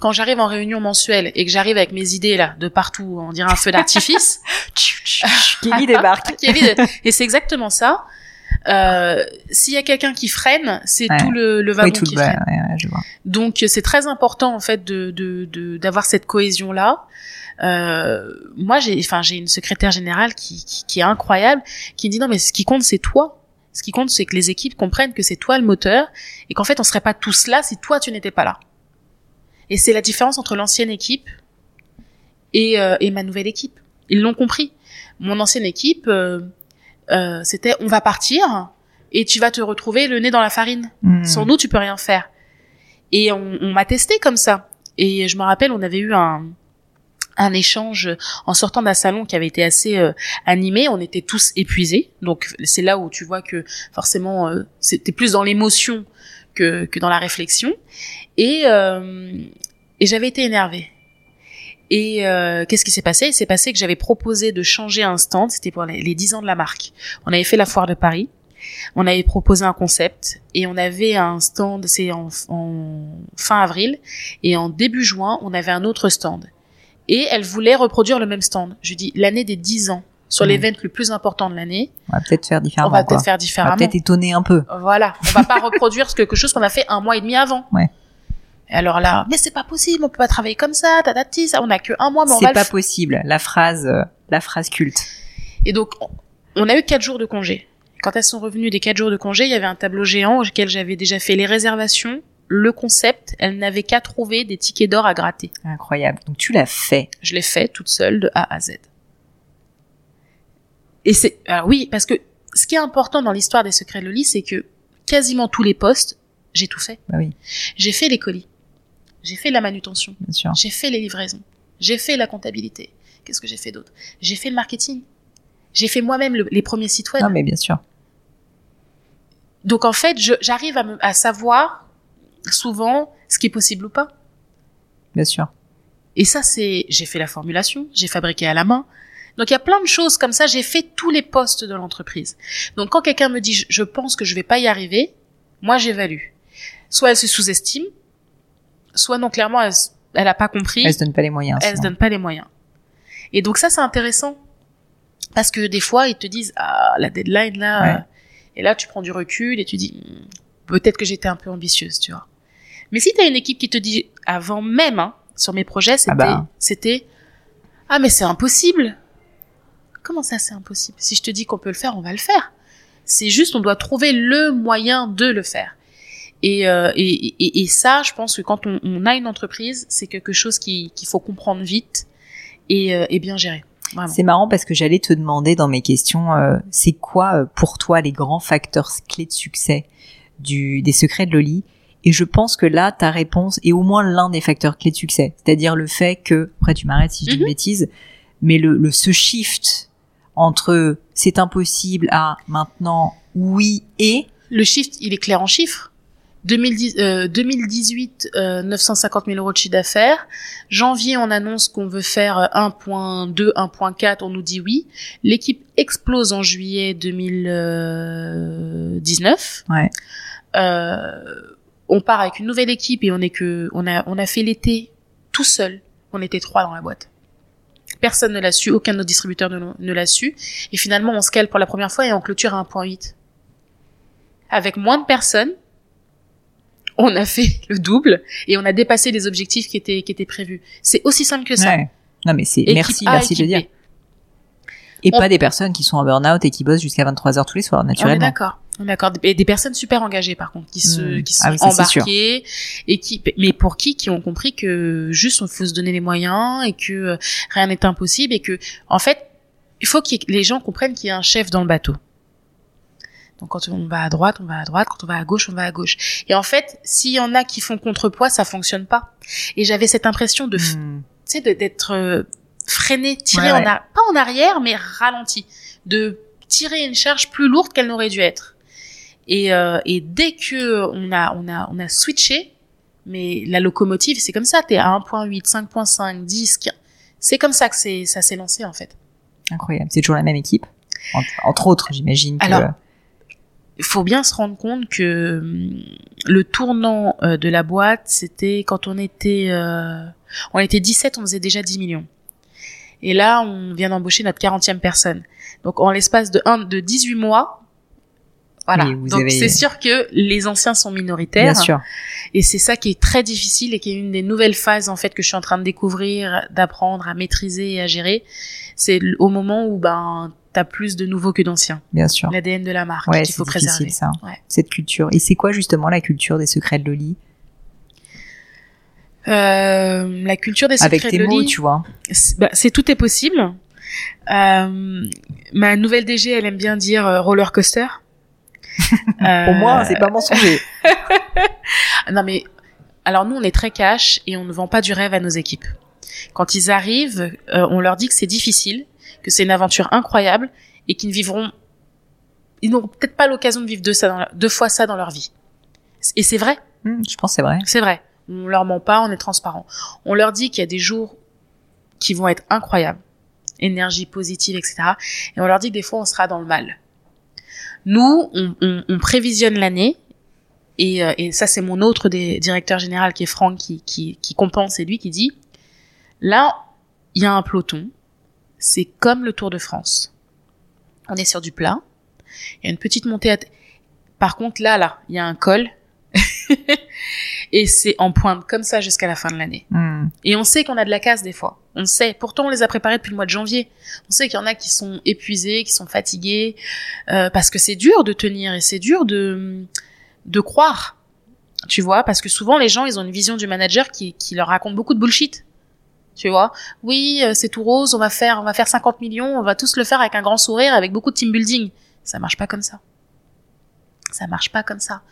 quand j'arrive en réunion mensuelle et que j'arrive avec mes idées là de partout, on dirait un feu d'artifice.
Kelly débarque.
Et c'est exactement ça. Euh, S'il y a quelqu'un qui freine, c'est
Ouais.
tout le, le wagon
Oui, tout
qui
le
freine.
ouais, ouais, je vois.
Donc c'est très important en fait de de de- d'avoir cette cohésion là. Euh, moi j'ai enfin j'ai une secrétaire générale qui, qui qui est incroyable qui me dit non mais ce qui compte c'est toi. Ce qui compte c'est que les équipes comprennent que c'est toi le moteur et qu'en fait on serait pas tous là si toi tu n'étais pas là. Et c'est la différence entre l'ancienne équipe et euh, et ma nouvelle équipe. Ils l'ont compris. Mon ancienne équipe euh, euh, c'était on va partir et tu vas te retrouver le nez dans la farine.
Hmm.
Sans nous, tu peux rien faire. Et on, on m'a testé comme ça. Et je me rappelle, on avait eu un, un échange en sortant d'un salon qui avait été assez euh, animé. On était tous épuisés. Donc c'est là où tu vois que forcément, euh, c'était plus dans l'émotion que, que dans la réflexion. Et, euh, et j'avais été énervée. Et euh, qu'est-ce qui s'est passé? Il s'est passé que j'avais proposé de changer un stand. C'était pour les, 10 ans de la marque. On avait fait la foire de Paris. On avait proposé un concept et on avait un stand, c'est en, en fin avril, et en début juin, on avait un autre stand. Et elle voulait reproduire le même stand. Je lui dis, l'année des 10 ans, sur
Mhm.
l'event le plus important de l'année,
On va peut-être faire
on
différemment.
va
quoi.
peut-être faire
On va
différemment.
peut-être étonner un peu.
Voilà, on va pas reproduire quelque chose qu'on a fait un mois et demi avant.
Ouais.
Et alors là, mais c'est pas possible, on peut pas travailler comme ça, tatati, ça, on a que un mois, mais on va
C'est pas possible. La phrase, euh, la phrase culte.
Et donc, on- on a eu quatre jours de congé. Quand elles sont revenues des quatre jours de congé, il y avait un tableau géant auquel j'avais déjà fait les réservations, le concept. Elles n'avaient qu'à trouver des tickets d'or à gratter.
Incroyable. Donc tu l'as fait.
Je l'ai fait toute seule de A à Z. Et c'est, alors oui, parce que ce qui est important dans l'histoire des secrets de Loli, c'est que quasiment tous les postes, j'ai tout fait.
Bah oui,
J'ai fait les colis. J'ai fait la manutention.
bien sûr.
J'ai fait les livraisons. J'ai fait la comptabilité. Qu'est-ce que j'ai fait d'autre? J'ai fait le marketing. J'ai fait moi-même le- les premiers sites web.
Non mais bien sûr.
Donc en fait, j'arrive à, me- à savoir souvent ce qui est possible ou pas.
Bien sûr.
Et ça, c'est, j'ai fait la formulation, j'ai fabriqué à la main. Donc il y a plein de choses comme ça. J'ai fait tous les postes de l'entreprise. Donc quand quelqu'un me dit, je, pense que je vais pas y arriver, moi j'évalue. Soit elle se sous-estime, soit non clairement elle, elle a pas compris.
Elle se donne pas les moyens.
elle se donne pas les moyens. Et donc ça, c'est intéressant. Parce que des fois, ils te disent, ah, la deadline, là,
Ouais.
et là, tu prends du recul et tu dis, Hmm, peut-être que j'étais un peu ambitieuse, tu vois. Mais si t'as une équipe qui te dit, avant même, hein, sur mes projets, c'était,
bah.
c'était, ah, mais c'est impossible. Comment ça, c'est impossible? Si je te dis qu'on peut le faire, on va le faire. C'est juste, on doit trouver le moyen de le faire. Et, euh, et, et, et ça, je pense que quand on, on a une entreprise, c'est quelque chose qui- qu'il faut comprendre vite et, euh, et bien gérer.
C'est marrant parce que j'allais te demander dans mes questions, euh, c'est quoi pour toi les grands facteurs clés de succès du, des secrets de Loli? Et je pense que là, ta réponse est au moins l'un des facteurs clés de succès. C'est-à-dire le fait que, après tu m'arrêtes si je dis une
Mhm.
bêtise, mais le, le ce shift entre c'est impossible à maintenant oui et
Le shift, il est clair en chiffres. 2010, euh, 2018, euh, 950 000 euros de chiffre d'affaires. Janvier, on annonce qu'on veut faire euh, 1.2, 1.4, on nous dit oui. L'équipe explose en juillet 2019.
Ouais.
Euh, on part avec une nouvelle équipe et on est que, on a, on a fait l'été tout seul. On était trois dans la boîte. Personne ne l'a su, aucun de nos distributeurs ne, ne l'a su. Et finalement, on scale pour la première fois et on clôture à 1.8. Avec moins de personnes, on a fait le double et on a dépassé les objectifs qui étaient, qui étaient prévus. C'est aussi simple que ça.
Ouais. Non, mais c'est, merci, merci de dire. Et
On-
pas des personnes qui sont en burn-out et qui bossent jusqu'à 23 heures tous les soirs, naturellement.
d'accord. On est d'accord. Et des personnes super engagées, par contre, qui se,
Hmm.
qui sont
Ah oui,
embarquées et qui, mais pour qui, qui ont compris que juste, il faut se donner les moyens et que euh, rien n'est impossible et que, en fait, il faut que les gens comprennent qu'il y a un chef dans le bateau. Donc quand on va à droite, on va à droite, quand on va à gauche, on va à gauche. Et en fait, s'il y en a qui font contrepoids, ça fonctionne pas. Et j'avais cette impression de,
Hmm.
tu sais, d'être euh, freiné, tiré
Ouais,
en ar- pas en arrière, mais ralenti, de tirer une charge plus lourde qu'elle n'aurait dû être. Et, euh, et dès que on a, on a, on a switché, mais la locomotive, c'est comme ça, t'es à 1.8, 5.5, 10, 15. C'est comme ça que c'est, ça s'est lancé, en fait.
Incroyable. C'est toujours la même équipe. Entre, entre autres, j'imagine que.
Alors, Il faut bien se rendre compte que hum, le tournant euh, de la boîte, c'était quand on était, euh, on était 17, on faisait déjà 10 millions. Et là, on vient d'embaucher notre 40e personne. Donc, en l'espace de, un, de 18 mois, voilà. Donc,
avez-
c'est sûr que les anciens sont minoritaires.
bien sûr.
Et c'est ça qui est très difficile et qui est une des nouvelles phases, en fait, que je suis en train de découvrir, d'apprendre à maîtriser et à gérer. C'est au moment où, ben, t'as plus de nouveaux que d'anciens.
Bien sûr.
L'ADN de la marque
Ouais,
qu'il faut préserver.
ça.
Ouais.
Cette culture. Et c'est quoi, justement, la culture des secrets de Loli?
Euh, la culture des secrets
Avec tes
de
mots, tu vois.
c'est bah, c'est tout est possible. Euh, ma nouvelle DG, elle aime bien dire euh, roller coaster. Euh,
Pour moi, c'est pas mensonger.
Non mais alors nous on est très cash et on ne vend pas du rêve à nos équipes. Quand ils arrivent, euh, on leur dit que c'est difficile, que c'est une aventure incroyable et qu'ils ne vivront, ils n'auront peut-être pas l'occasion de vivre deux, ça dans leur- deux fois ça dans leur vie. Et c'est vrai,
Hmm, je pense que c'est vrai.
c'est vrai. On leur ment pas, on est transparent. On leur dit qu'il y a des jours qui vont être incroyables, énergie positive, etc. Et on leur dit que des fois on sera dans le mal. Nous, on, on- on prévisionne l'année. Et, euh, et ça, c'est mon autre des directeur général qui est Franck qui, qui, qui compense. C'est lui qui dit, là, il y a un peloton. C'est comme le Tour de France. On est sur du plat. Il y a une petite montée à... Par contre, là, là, il y a un col. et c'est en pointe comme ça jusqu'à la fin de l'année.
Hmm.
Et on sait qu'on a de la casse des fois. On sait. Pourtant, on les a préparés depuis le mois de janvier. On sait qu'il y en a qui sont épuisés, qui sont fatigués, euh, parce que c'est dur de tenir et c'est dur de de croire. Tu vois, parce que souvent les gens, ils ont une vision du manager qui qui leur raconte beaucoup de bullshit. Tu vois, oui, euh, c'est tout rose, on va faire, on va faire 50 millions, on va tous le faire avec un grand sourire, avec beaucoup de team building. Ça marche pas comme ça. Ça marche pas comme ça.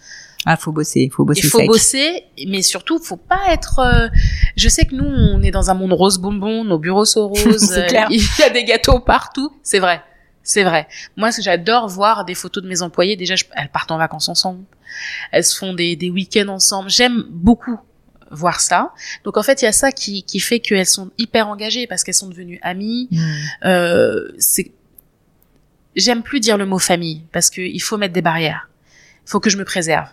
Ah, faut bosser, faut bosser
Il faut
sec.
bosser, mais surtout, faut pas être. euh, Je sais que nous, on est dans un monde rose bonbon, nos bureaux sont roses,
C'est
euh,
clair.
il y a des gâteaux partout. C'est vrai, c'est vrai. Moi, j'adore voir des photos de mes employés. Déjà, je- elles partent en vacances ensemble, elles se font des, des week-ends ensemble. J'aime beaucoup voir ça. Donc en fait, il y a ça qui, qui fait qu'elles sont hyper engagées parce qu'elles sont devenues amies.
Hmm.
Euh, c'est j'aime plus dire le mot famille parce que il faut mettre des barrières. Il faut que je me préserve.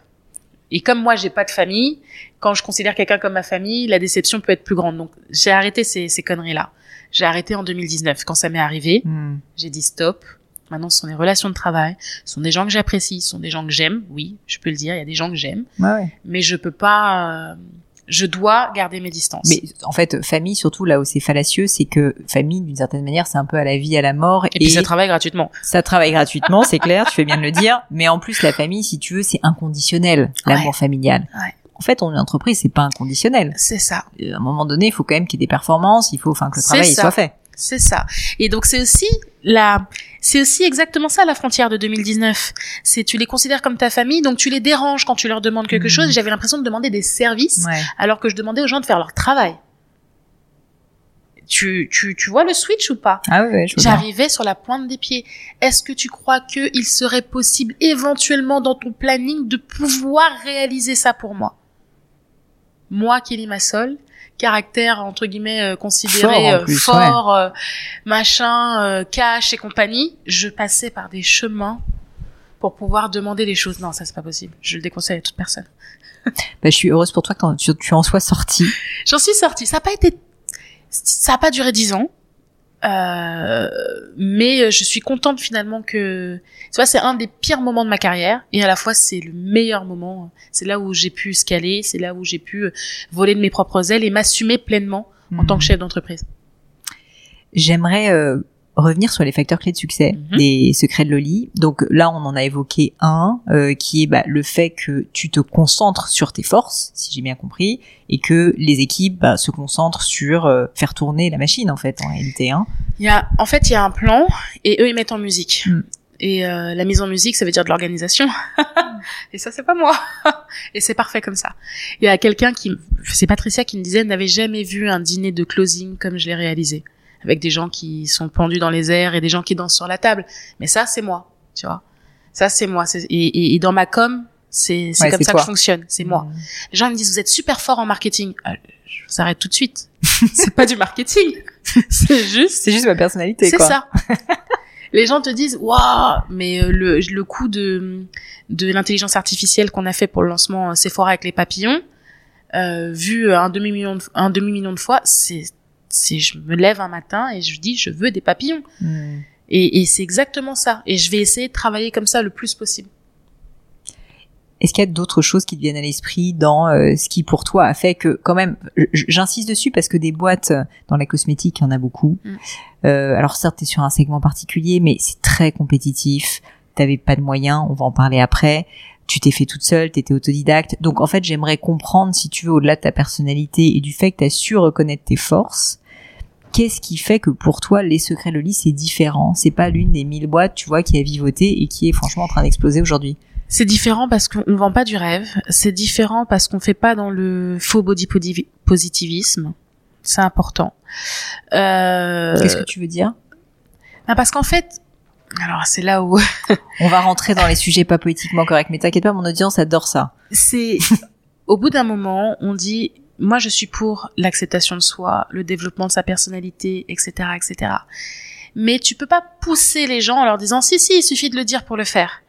Et comme moi j'ai pas de famille, quand je considère quelqu'un comme ma famille, la déception peut être plus grande. Donc j'ai arrêté ces, ces conneries là. J'ai arrêté en 2019 quand ça m'est arrivé.
Hmm.
J'ai dit stop. Maintenant, ce sont des relations de travail, ce sont des gens que j'apprécie, ce sont des gens que j'aime. Oui, je peux le dire, il y a des gens que j'aime,
ouais.
mais je peux pas. euh, je dois garder mes distances.
Mais en fait, famille, surtout là où c'est fallacieux, c'est que famille, d'une certaine manière, c'est un peu à la vie, à la mort.
et puis ça travaille gratuitement.
ça travaille gratuitement, c'est clair, tu fais bien de le dire. Mais en plus, la famille, si tu veux, c'est inconditionnel, l'amour familial.
Ouais.
En fait, on est une entreprise, c'est pas inconditionnel.
C'est ça.
Euh, À un moment donné, il faut quand même qu'il y ait des performances, il faut, enfin, que le travail soit fait.
C'est ça. Et donc c'est aussi la, c'est aussi exactement ça la frontière de 2019. C'est tu les considères comme ta famille, donc tu les déranges quand tu leur demandes quelque
Mhm.
chose. J'avais l'impression de demander des services
Ouais.
alors que je demandais aux gens de faire leur travail. Tu, tu, tu vois le switch ou pas?
Ah ouais, je vois bien.
J'arrivais sur la pointe des pieds. Est-ce que tu crois que il serait possible éventuellement dans ton planning de pouvoir réaliser ça pour moi? Moi, Kelly Massol, caractère entre guillemets euh, considéré
Fort,
euh,
plus,
fort, euh, machin, euh, cash et compagnie, je passais par des chemins pour pouvoir demander des choses. Non, ça c'est pas possible. Je le déconseille à toute personne.
Bah, je suis heureuse pour toi quand tu, tu en sois sortie.
J'en suis sortie. Ça a pas été, ça a pas duré dix ans. Euh, mais je suis contente finalement que, tu vois, c'est un des pires moments de ma carrière et à la fois c'est le meilleur moment. C'est là où j'ai pu scaler, c'est là où j'ai pu voler de mes propres ailes et m'assumer pleinement en tant que
Mhm.
chef d'entreprise.
J'aimerais euh, revenir sur les facteurs clés de succès
Mhm.
des secrets de Loli. Donc là, on en a évoqué un, euh, qui est bah, le fait que tu te concentres sur tes forces, si j'ai bien compris, et que les équipes bah, se concentrent sur euh, faire tourner la machine, en fait, en réalité. Hein.
Il y a, en fait, il y a un plan et eux ils mettent en musique.
Mm.
Et euh, la mise en musique, ça veut dire de l'organisation. et ça, c'est pas moi. et c'est parfait comme ça. Il y a quelqu'un qui, c'est Patricia qui me disait, n'avait jamais vu un dîner de closing comme je l'ai réalisé, avec des gens qui sont pendus dans les airs et des gens qui dansent sur la table. Mais ça, c'est moi, tu vois. Ça, c'est moi. Et, et, et dans ma com, c'est
Ouais,
comme ça
toi.
que je fonctionne. C'est moi. Les gens me disent, vous êtes super fort en marketing. Ah, je vous arrête tout de suite. c'est pas du marketing. c'est juste
C'est juste ma personnalité,
c'est ça. Les gens te disent waouh, mais euh, le le coup de de l'intelligence artificielle qu'on a fait pour le lancement euh, Sephora avec les papillons, euh, vu un demi million de, un demi million de fois, c'est c'est je me lève un matin et je dis je veux des papillons
Hmm.
et, et c'est exactement ça et je vais essayer de travailler comme ça le plus possible.
Est-ce qu'il y a d'autres choses qui te viennent à l'esprit dans euh, ce qui pour toi a fait que quand même, j'insiste dessus parce que des boîtes dans la cosmétique, il y en a beaucoup.
Mm.
Euh, alors certes, tu es sur un segment particulier, mais c'est très compétitif. T'avais pas de moyens, on va en parler après. Tu t'es fait toute seule, t'étais autodidacte. Donc en fait, j'aimerais comprendre, si tu veux, au-delà de ta personnalité et du fait que tu as su reconnaître tes forces, qu'est-ce qui fait que pour toi, les secrets Loli, c'est différent? C'est pas l'une des mille boîtes, tu vois, qui a vivoté et qui est franchement en train d'exploser aujourd'hui.
C'est différent parce qu'on vend pas du rêve. C'est différent parce qu'on fait pas dans le faux body positivisme. C'est important. Euh...
Qu'est-ce que tu veux dire?
Ben parce qu'en fait, alors c'est là où
On va rentrer dans les sujets pas politiquement corrects, mais t'inquiète pas, mon audience adore ça.
c'est au bout d'un moment, on dit moi je suis pour l'acceptation de soi, le développement de sa personnalité, etc., etc. Mais tu peux pas pousser les gens en leur disant si si, il suffit de le dire pour le faire.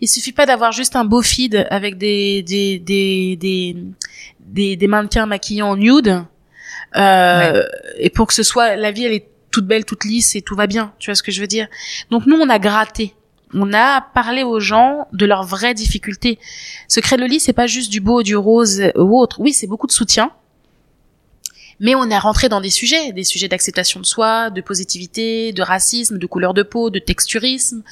Il suffit pas d'avoir juste un beau feed avec des des des des des, des mannequins maquillés en nude euh, et pour que ce soit la vie elle est toute belle, toute lisse et tout va bien. Tu vois ce que je veux dire? Donc nous on a gratté on a parlé aux gens de leurs vraies difficultés. Secret Loli, c'est pas juste du beau, du rose ou autre. Oui, c'est beaucoup de soutien. Mais on est rentré dans des sujets, des sujets d'acceptation de soi, de positivité, de racisme, de couleur de peau, de texturisme,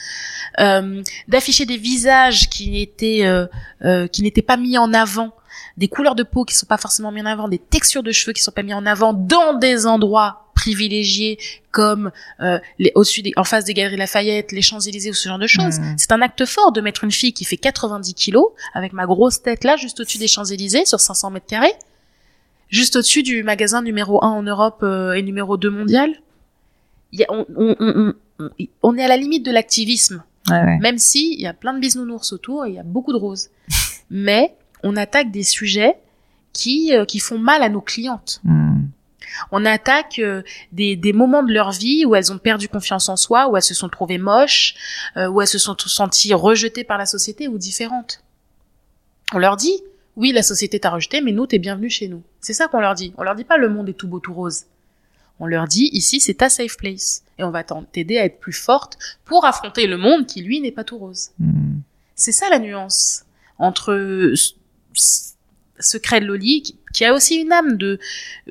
euh, d'afficher des visages qui n'étaient euh, euh, qui n'étaient pas mis en avant, des couleurs de peau qui sont pas forcément mises en avant, des textures de cheveux qui sont pas mis en avant dans des endroits privilégiés comme euh, les, au-dessus des, en face des galeries Lafayette, les Champs-Élysées ou ce genre de choses.
Mhm.
C'est un acte fort de mettre une fille qui fait 90 kilos avec ma grosse tête là, juste au-dessus des Champs-Élysées, sur 500 mètres carrés, juste au-dessus du magasin numéro 1 en Europe euh, et numéro 2 mondial. Y a- on, on, on, on, est à la limite de l'activisme,
Ouais, ouais.
même si il y a plein de bisounours autour et il y a beaucoup de roses. Mais on attaque des sujets qui, euh, qui font mal à nos clientes.
Hmm.
On attaque euh, des, des moments de leur vie où elles ont perdu confiance en soi, où elles se sont trouvées moches, euh, où elles se sont senties rejetées par la société ou différentes. On leur dit, oui, la société t'a rejeté, mais nous, t'es bienvenue chez nous. C'est ça qu'on leur dit. On leur dit pas le monde est tout beau, tout rose. On leur dit, ici, c'est ta safe place. Et on va t'aider à être plus forte pour affronter le monde qui, lui, n'est pas tout rose.
Hmm.
C'est ça la nuance entre Secret de Loli, qui, qui a aussi une âme de,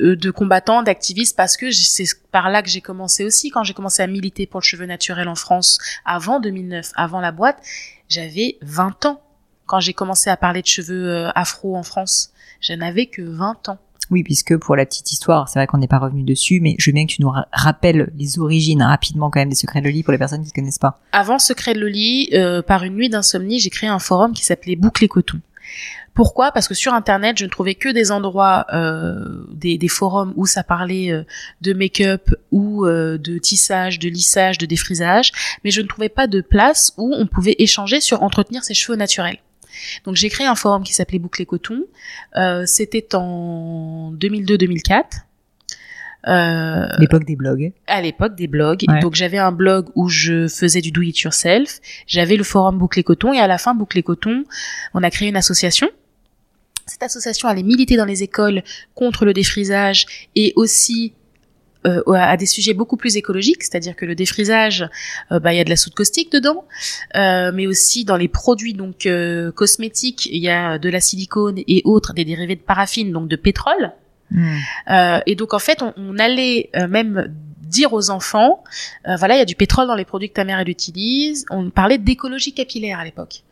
euh, de combattant, d'activiste, parce que c'est par là que j'ai commencé aussi. Quand j'ai commencé à militer pour le cheveu naturel en France, avant 2009, avant la boîte, j'avais 20 ans. Quand j'ai commencé à parler de cheveux euh, afro en France, je n'avais que 20 ans.
Oui, puisque pour la petite histoire, c'est vrai qu'on n'est pas revenu dessus, mais je veux bien que tu nous ra- rappelles les origines rapidement quand même des secrets de Loli pour les personnes qui ne connaissent pas.
Avant Secret de Loli, euh, par une nuit d'insomnie, j'ai créé un forum qui s'appelait Boucle et Coton. Pourquoi? Parce que sur Internet, je ne trouvais que des endroits, euh, des, des, forums où ça parlait euh, de make-up ou euh, de tissage, de lissage, de défrisage, mais je ne trouvais pas de place où on pouvait échanger sur entretenir ses cheveux naturels. Donc j'ai créé un forum qui s'appelait Bouclé Coton. Euh, C'était en 2002-2004.
Euh, l'époque des blogs.
À l'époque des blogs. Donc j'avais un blog où je faisais du do it yourself. J'avais le forum Bouclé Coton et à la fin Bouclé Coton, on a créé une association. Cette association allait militer dans les écoles contre le défrisage et aussi euh, à des sujets beaucoup plus écologiques, c'est-à-dire que le défrisage, euh, bah, il y a de la soude caustique dedans, euh, mais aussi dans les produits donc euh, cosmétiques, il y a de la silicone et autres, des dérivés de paraffine, donc de pétrole. Hmm. Euh, et donc en fait, on, on allait même dire aux enfants, voilà, il y a du pétrole dans les produits que ta mère elle utilise. On parlait d'écologie capillaire à l'époque.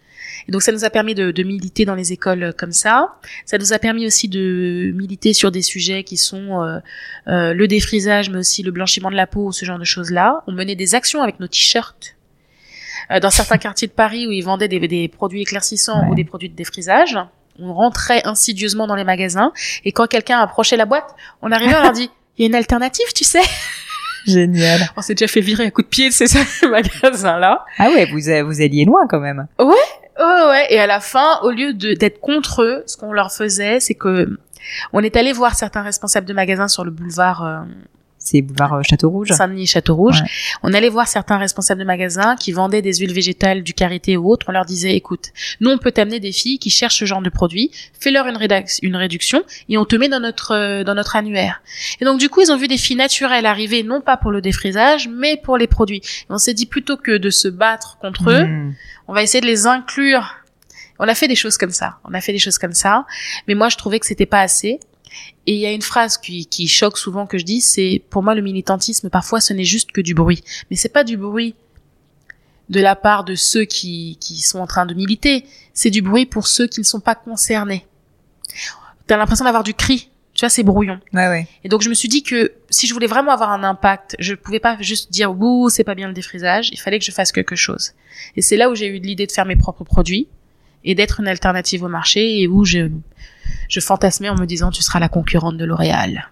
Et donc ça nous a permis de, de, militer dans les écoles euh, comme ça. Ça nous a permis aussi de militer sur des sujets qui sont euh, euh, le défrisage, mais aussi le blanchiment de la peau, ce genre de choses-là. On menait des actions avec nos t-shirts euh, dans certains quartiers de Paris où ils vendaient des, des produits éclaircissants ou des produits de défrisage. On rentrait insidieusement dans les magasins et quand quelqu'un approchait la boîte, on arrivait, on leur dit il y a une alternative, tu sais?
Génial.
On s'est déjà fait virer à coup de pied de ces magasins-là.
Ah ouais, vous, vous alliez loin quand même.
Ouais, ouais, ouais. Et à la fin, au lieu d'être contre eux, ce qu'on leur faisait, c'est que on est allé voir certains responsables de magasins sur le boulevard euh,
c'est boulevard euh, Château Rouge.
Saint-Denis Château Rouge. On allait voir certains responsables de magasins qui vendaient des huiles végétales, du karité ou autre. On leur disait, écoute, nous on peut t'amener des filles qui cherchent ce genre de produits, fais-leur une, une réduction et on te met dans notre euh, dans notre annuaire. Et donc du coup ils ont vu des filles naturelles arriver non pas pour le défrisage mais pour les produits. Et on s'est dit plutôt que de se battre contre eux, hmm. on va essayer de les inclure on a fait des choses comme ça. On a fait des choses comme ça. Mais moi, je trouvais que c'était pas assez. Et il y a une phrase qui, qui choque souvent que je dis, c'est pour moi le militantisme parfois ce n'est juste que du bruit, mais c'est pas du bruit de la part de ceux qui, qui sont en train de militer, c'est du bruit pour ceux qui ne sont pas concernés. T'as l'impression d'avoir du cri, tu vois, c'est brouillon.
Ouais, ouais.
Et donc je me suis dit que si je voulais vraiment avoir un impact, je pouvais pas juste dire ouh c'est pas bien le défrisage, il fallait que je fasse quelque chose. Et c'est là où j'ai eu l'idée de faire mes propres produits et d'être une alternative au marché et où je je fantasmais en me disant tu seras la concurrente de L'Oréal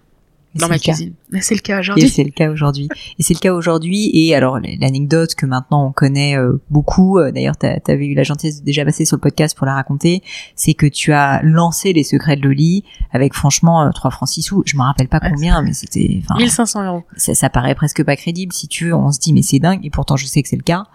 dans ma cuisine. C'est le cas aujourd'hui.
Et c'est le cas aujourd'hui. Et c'est le cas aujourd'hui. Et alors l'anecdote que maintenant on connaît euh, beaucoup, euh, d'ailleurs tu avais eu la gentillesse de déjà passer sur le podcast pour la raconter, c'est que tu as lancé les secrets de Loli avec franchement 3 euh, francs 6 sous. Je me rappelle pas combien, mais c'était...
1500 euros.
Ça, ça paraît presque pas crédible si tu veux. On se dit mais c'est dingue. Et pourtant je sais que c'est le cas.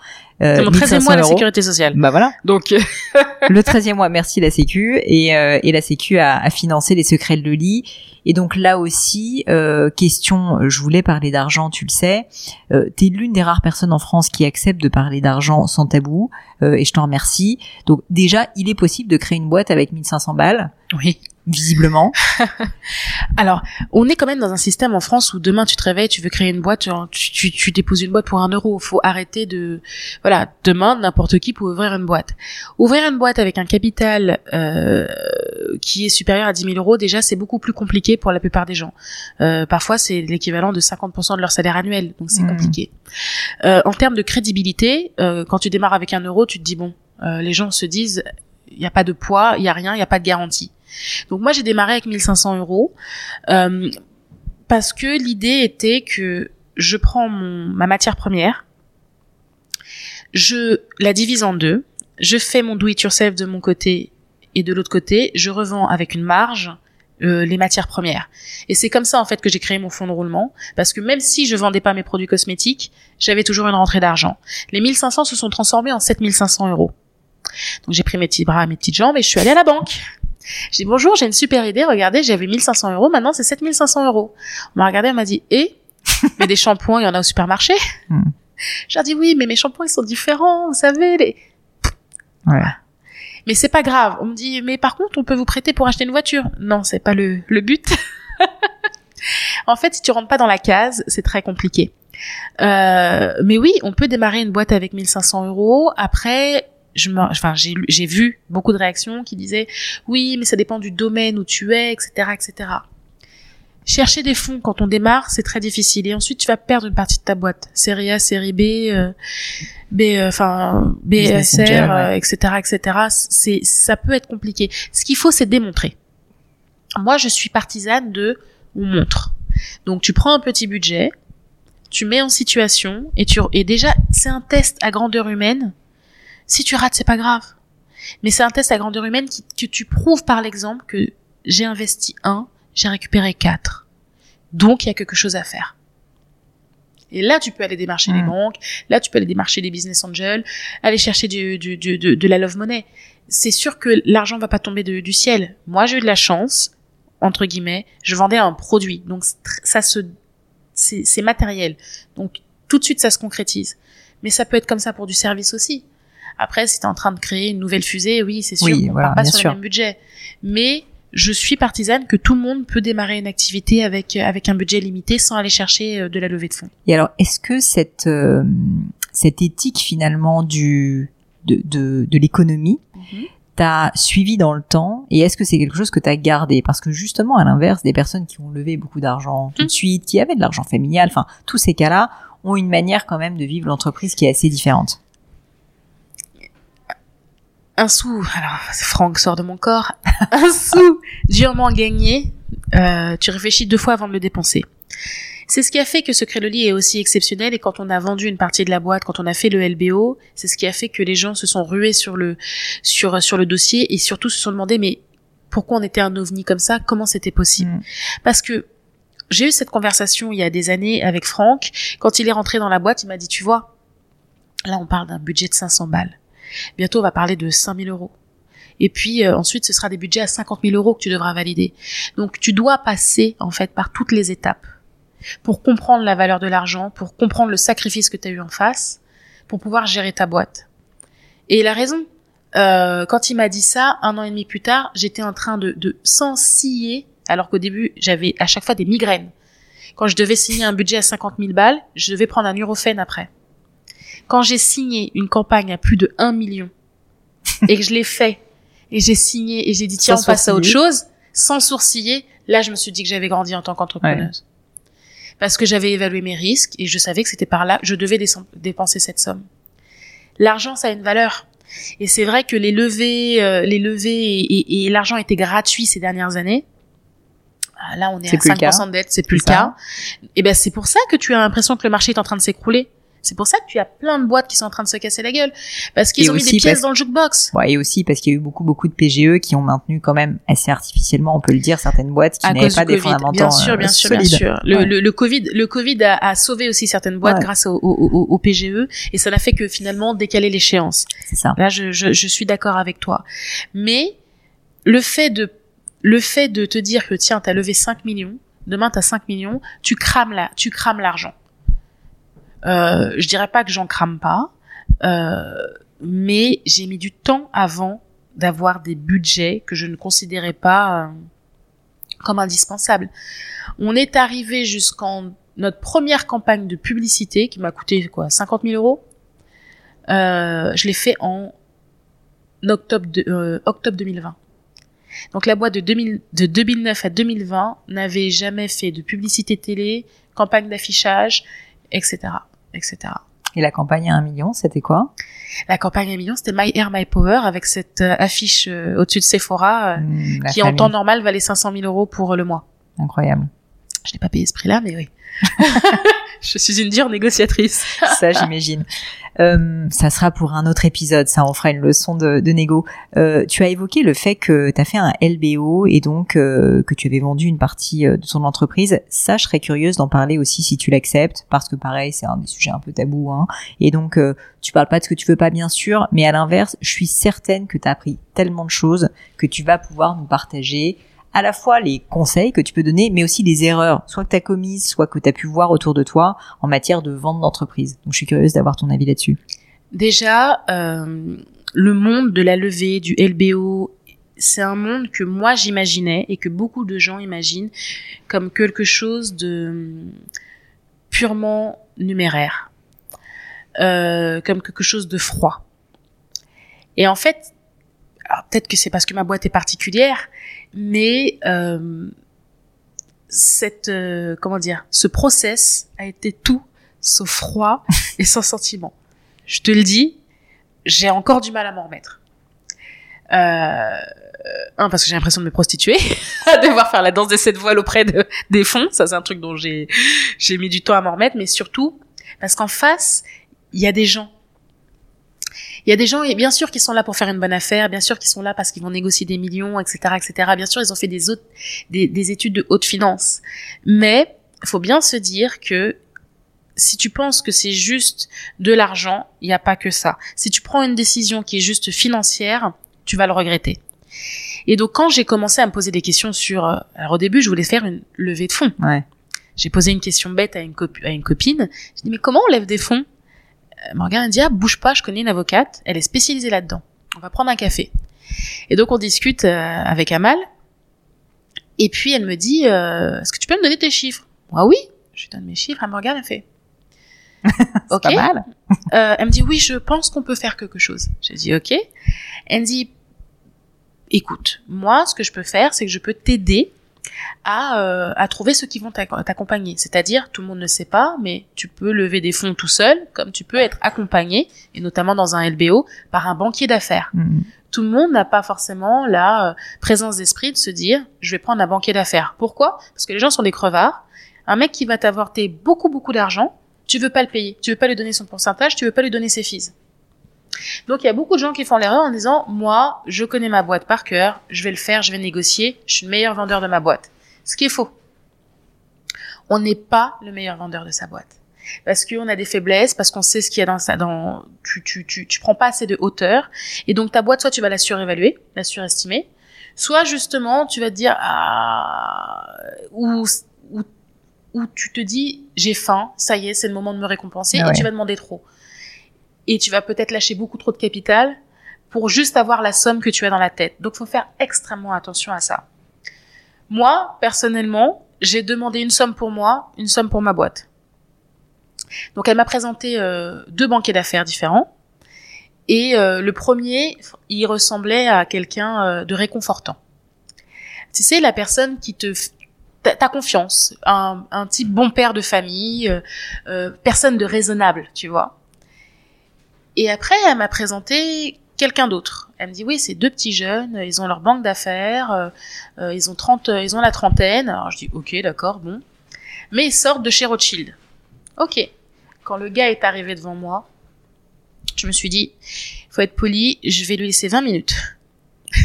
Euh, mon 13e mois à la sécurité sociale.
Bah voilà.
Donc
le 13e mois, merci la Sécu et, euh, et la Sécu a, a, financé les secrets de Loli. Et donc là aussi, euh, question, je voulais parler d'argent, tu le sais. Euh, T'es l'une des rares personnes en France qui accepte de parler d'argent sans tabou euh, et je t'en remercie. Donc déjà, il est possible de créer une boîte avec 1500 balles.
Oui
visiblement
Alors, on est quand même dans un système en France où demain tu te réveilles, tu veux créer une boîte, tu, tu, tu déposes une boîte pour un euro. Faut arrêter de, voilà, demain n'importe qui peut ouvrir une boîte. Ouvrir une boîte avec un capital euh, qui est supérieur à 10 000 euros, déjà c'est beaucoup plus compliqué pour la plupart des gens. Euh, parfois c'est l'équivalent de 50% de leur salaire annuel, donc c'est mmh. compliqué. Euh, en termes de crédibilité, euh, quand tu démarres avec un euro, tu te dis bon, euh, les gens se disent il n'y a pas de poids, il n'y a rien, il n'y a pas de garantie. Donc moi j'ai démarré avec 1500 euros euh, parce que l'idée était que je prends mon, ma matière première, je la divise en deux, je fais mon do it yourself de mon côté et de l'autre côté, je revends avec une marge euh, les matières premières. Et c'est comme ça en fait que j'ai créé mon fonds de roulement, parce que même si je vendais pas mes produits cosmétiques, j'avais toujours une rentrée d'argent. Les 1500 se sont transformés en 7500 euros. Donc j'ai pris mes petits bras, mes petites jambes et je suis allée à la banque. J'ai dit bonjour, j'ai une super idée, regardez, j'avais 1500 euros, maintenant c'est 7500 euros. On m'a regardé, elle m'a dit, et Mais des shampoings, il y en a au supermarché? Hmm. J'ai dit oui, mais mes shampoings ils sont différents, vous savez, les...
Ouais.
Mais c'est pas grave. On me dit, mais par contre, on peut vous prêter pour acheter une voiture. Non, c'est pas le, le but. en fait, si tu rentres pas dans la case, c'est très compliqué. Euh, mais oui, on peut démarrer une boîte avec 1500 euros. Après, je me, enfin, j'ai, j'ai vu beaucoup de réactions qui disaient oui, mais ça dépend du domaine où tu es, etc., etc. Chercher des fonds quand on démarre, c'est très difficile. Et ensuite, tu vas perdre une partie de ta boîte. Série A, série B. Euh, B, euh, enfin BSR, etc., etc. C'est ça peut être compliqué. Ce qu'il faut, c'est démontrer. Moi, je suis partisane de on montre. Donc, tu prends un petit budget, tu mets en situation et tu et déjà c'est un test à grandeur humaine. Si tu rates, c'est pas grave. Mais c'est un test à grandeur humaine qui, que tu prouves par l'exemple que j'ai investi un, j'ai récupéré quatre. Donc il y a quelque chose à faire. Et là, tu peux aller démarcher les hmm. banques, là, tu peux aller démarcher les business angels, aller chercher du, du, du de, de, la love money. C'est sûr que l'argent va pas tomber du ciel. Moi, j'ai eu de la chance, entre guillemets, je vendais un produit. Donc, ça se, c'est matériel. Donc, tout de suite, ça se concrétise. Mais ça peut être comme ça pour du service aussi. Après, si tu es en train de créer une nouvelle fusée, oui, c'est sûr, oui, on part pas sur le même budget. Mais je suis partisane que tout le monde peut démarrer une activité avec euh, avec un budget limité sans aller chercher euh, de la levée de fonds.
Et alors, est-ce que cette euh, cette éthique finalement du de de, de l'économie mm t'as suivi dans le temps et est-ce que c'est quelque chose que t'as gardé? Parce que justement à l'inverse des personnes qui ont levé beaucoup d'argent tout de mm. suite qui avaient de l'argent familial enfin tous ces cas-là ont une manière quand même de vivre l'entreprise qui est assez différente
un sou, alors Franck sort de mon corps, un sou durement gagné, euh, tu réfléchis deux fois avant de le dépenser. C'est ce qui a fait que Secret le lit est aussi exceptionnel et quand on a vendu une partie de la boîte, quand on a fait le LBO, c'est ce qui a fait que les gens se sont rués sur le sur sur le dossier et surtout se sont demandé mais pourquoi on était un ovni comme ça, comment c'était possible? Mm. Parce que j'ai eu cette conversation il y a des années avec Franck. Quand il est rentré dans la boîte, il m'a dit, tu vois, là on parle d'un budget de 500 balles. Bientôt, on va parler de 5000 euros. Et puis euh, ensuite, ce sera des budgets à 50 000 euros que tu devras valider. Donc, tu dois passer en fait par toutes les étapes pour comprendre la valeur de l'argent, pour comprendre le sacrifice que tu as eu en face, pour pouvoir gérer ta boîte. Et il a raison. Euh, quand il m'a dit ça, un an et demi plus tard, j'étais en train de, de s'ensiller, alors qu'au début, j'avais à chaque fois des migraines. Quand je devais signer un budget à 50 000 balles, je devais prendre un Nurofen après. Quand j'ai signé une campagne à plus de 1 million et que je l'ai fait et j'ai signé et j'ai dit tiens on passe à autre chose sans sourciller, là je me suis dit que j'avais grandi en tant qu'entrepreneuse. Parce que j'avais évalué mes risques et je savais que c'était par là je devais dépenser cette somme. L'argent ça a une valeur. Et c'est vrai que les levées, euh, les levées et, l'argent étaient gratuits ces dernières années. Ah, là, on est, à 5% de dette, c'est plus le cas. Et ben, c'est pour ça que tu as l'impression que le marché est en train de s'écrouler. C'est pour ça que tu as plein de boîtes qui sont en train de se casser la gueule parce qu'ils ont mis des pièces dans le jukebox.
Ouais, et aussi parce qu'il y a eu beaucoup beaucoup de PGE qui ont maintenu quand même assez artificiellement, on peut le dire, certaines boîtes qui n'avaient pas des fondamentaux
Bien sûr, bien sûr, bien sûr. Le, le, le, Covid, le Covid a, a, sauvé aussi certaines boîtes grâce au, au, au, PGE et ça n'a fait que finalement décaler l'échéance.
C'est ça.
Là, je, je, je suis d'accord avec toi. Mais le fait de le fait de te dire que tiens, t'as levé 5 millions, demain t'as 5 millions, tu crames tu crames l'argent. Euh, je dirais pas que j'en crame pas, euh, mais j'ai mis du temps avant d'avoir des budgets que je ne considérais pas euh, comme indispensables. On est arrivé jusqu'en notre première campagne de publicité qui m'a coûté quoi 50 000 euros. Euh, je l'ai fait en octobre, de, euh, octobre 2020. Donc la boîte de, 2000, de 2009 à 2020 n'avait jamais fait de publicité télé, campagne d'affichage, etc etc.
Et la campagne à un million, c'était quoi?
La campagne à un million, c'était My Air, My Power, avec cette euh, affiche euh, au-dessus de Sephora, euh, mmh, qui en temps normal valait 500 000 euros pour le mois.
Incroyable.
Je n'ai pas payé ce prix-là, mais oui. je suis une dure négociatrice.
ça, j'imagine. Euh, ça sera pour un autre épisode, ça on fera une leçon de, de négo. Euh, tu as évoqué le fait que tu as fait un LBO et donc euh, que tu avais vendu une partie euh, de ton entreprise. Ça, je serais curieuse d'en parler aussi si tu l'acceptes, parce que pareil, c'est un des sujets un peu tabou. Hein. Et donc, euh, tu parles pas de ce que tu veux pas, bien sûr, mais à l'inverse, je suis certaine que tu as appris tellement de choses que tu vas pouvoir nous partager à la fois les conseils que tu peux donner, mais aussi les erreurs, soit que tu as commises, soit que tu as pu voir autour de toi en matière de vente d'entreprise. Donc je suis curieuse d'avoir ton avis là-dessus.
Déjà, euh, le monde de la levée, du LBO, c'est un monde que moi j'imaginais et que beaucoup de gens imaginent comme quelque chose de purement numéraire, euh, comme quelque chose de froid. Et en fait, peut-être que c'est parce que ma boîte est particulière, mais euh, cette euh, comment dire, ce process a été tout sauf froid et sans sentiment. je te le dis, j'ai encore du mal à m'en remettre. Euh, un parce que j'ai l'impression de me prostituer, à devoir faire la danse des sept voiles auprès de, des fonds. Ça, c'est un truc dont j'ai j'ai mis du temps à m'en remettre, mais surtout parce qu'en face, il y a des gens. Il y a des gens, et bien sûr, qui sont là pour faire une bonne affaire, bien sûr, qui sont là parce qu'ils vont négocier des millions, etc., etc. Bien sûr, ils ont fait des autres, des, des études de haute finance. Mais, il faut bien se dire que si tu penses que c'est juste de l'argent, il n'y a pas que ça. Si tu prends une décision qui est juste financière, tu vas le regretter. Et donc quand j'ai commencé à me poser des questions sur, euh, alors au début je voulais faire une levée de fonds.
Ouais.
J'ai posé une question bête à une, à une copine. J'ai dit mais comment on lève des fonds? Morgane a dit ah bouge pas, je connais une avocate, elle est spécialisée là-dedans. On va prendre un café. Et donc on discute euh, avec Amal. Et puis elle me dit est-ce que tu peux me donner tes chiffres? Moi oui, je lui donne mes chiffres. À Morgane elle fait
ok. Pas mal.
euh, elle me dit oui, je pense qu'on peut faire quelque chose. J'ai dit ok. Elle me dit écoute, moi, ce que je peux faire, c'est que je peux t'aider à, euh, à trouver ceux qui vont t'accompagner. C'est-à-dire, tout le monde ne sait pas, mais tu peux lever des fonds tout seul, comme tu peux être accompagné, et notamment dans un LBO, par un banquier d'affaires.
Mhm.
Tout le monde n'a pas forcément la euh, présence d'esprit de se dire, je vais prendre un banquier d'affaires. Pourquoi? Parce que les gens sont des crevards. Un mec qui va t'avorter beaucoup, beaucoup d'argent, tu veux pas le payer, tu veux pas lui donner son pourcentage, tu veux pas lui donner ses fees. Donc il y a beaucoup de gens qui font l'erreur en disant moi je connais ma boîte par cœur, je vais le faire, je vais négocier, je suis le meilleur vendeur de ma boîte. Ce qui est faux. On n'est pas le meilleur vendeur de sa boîte parce qu'on a des faiblesses, parce qu'on sait ce qu'il y a dans ça, dans tu, tu tu tu prends pas assez de hauteur et donc ta boîte soit tu vas la surévaluer, la surestimer, soit justement tu vas te dire ah ou ou où tu te dis j'ai faim, ça y est, c'est le moment de me récompenser
Ah
et tu vas demander trop. Et tu vas peut-être lâcher beaucoup trop de capital pour juste avoir la somme que tu as dans la tête. Donc faut faire extrêmement attention à ça. Moi, personnellement, j'ai demandé une somme pour moi, une somme pour ma boîte. Donc elle m'a présenté euh, deux banquiers d'affaires différents. Et euh, le premier, il ressemblait à quelqu'un euh, de réconfortant. Tu sais, la personne qui te t'as confiance, un, un type bon père de famille, euh, euh, personne de raisonnable, tu vois. Et après, elle m'a présenté quelqu'un d'autre. Elle me dit oui, c'est deux petits jeunes, ils ont leur banque d'affaires, euh, euh, ils ont 30, euh, ils ont la trentaine. Alors je dis ok, d'accord, bon. Mais ils sortent de chez Rothschild. Ok. Quand le gars est arrivé devant moi, je me suis dit, faut être poli, je vais lui laisser 20 minutes.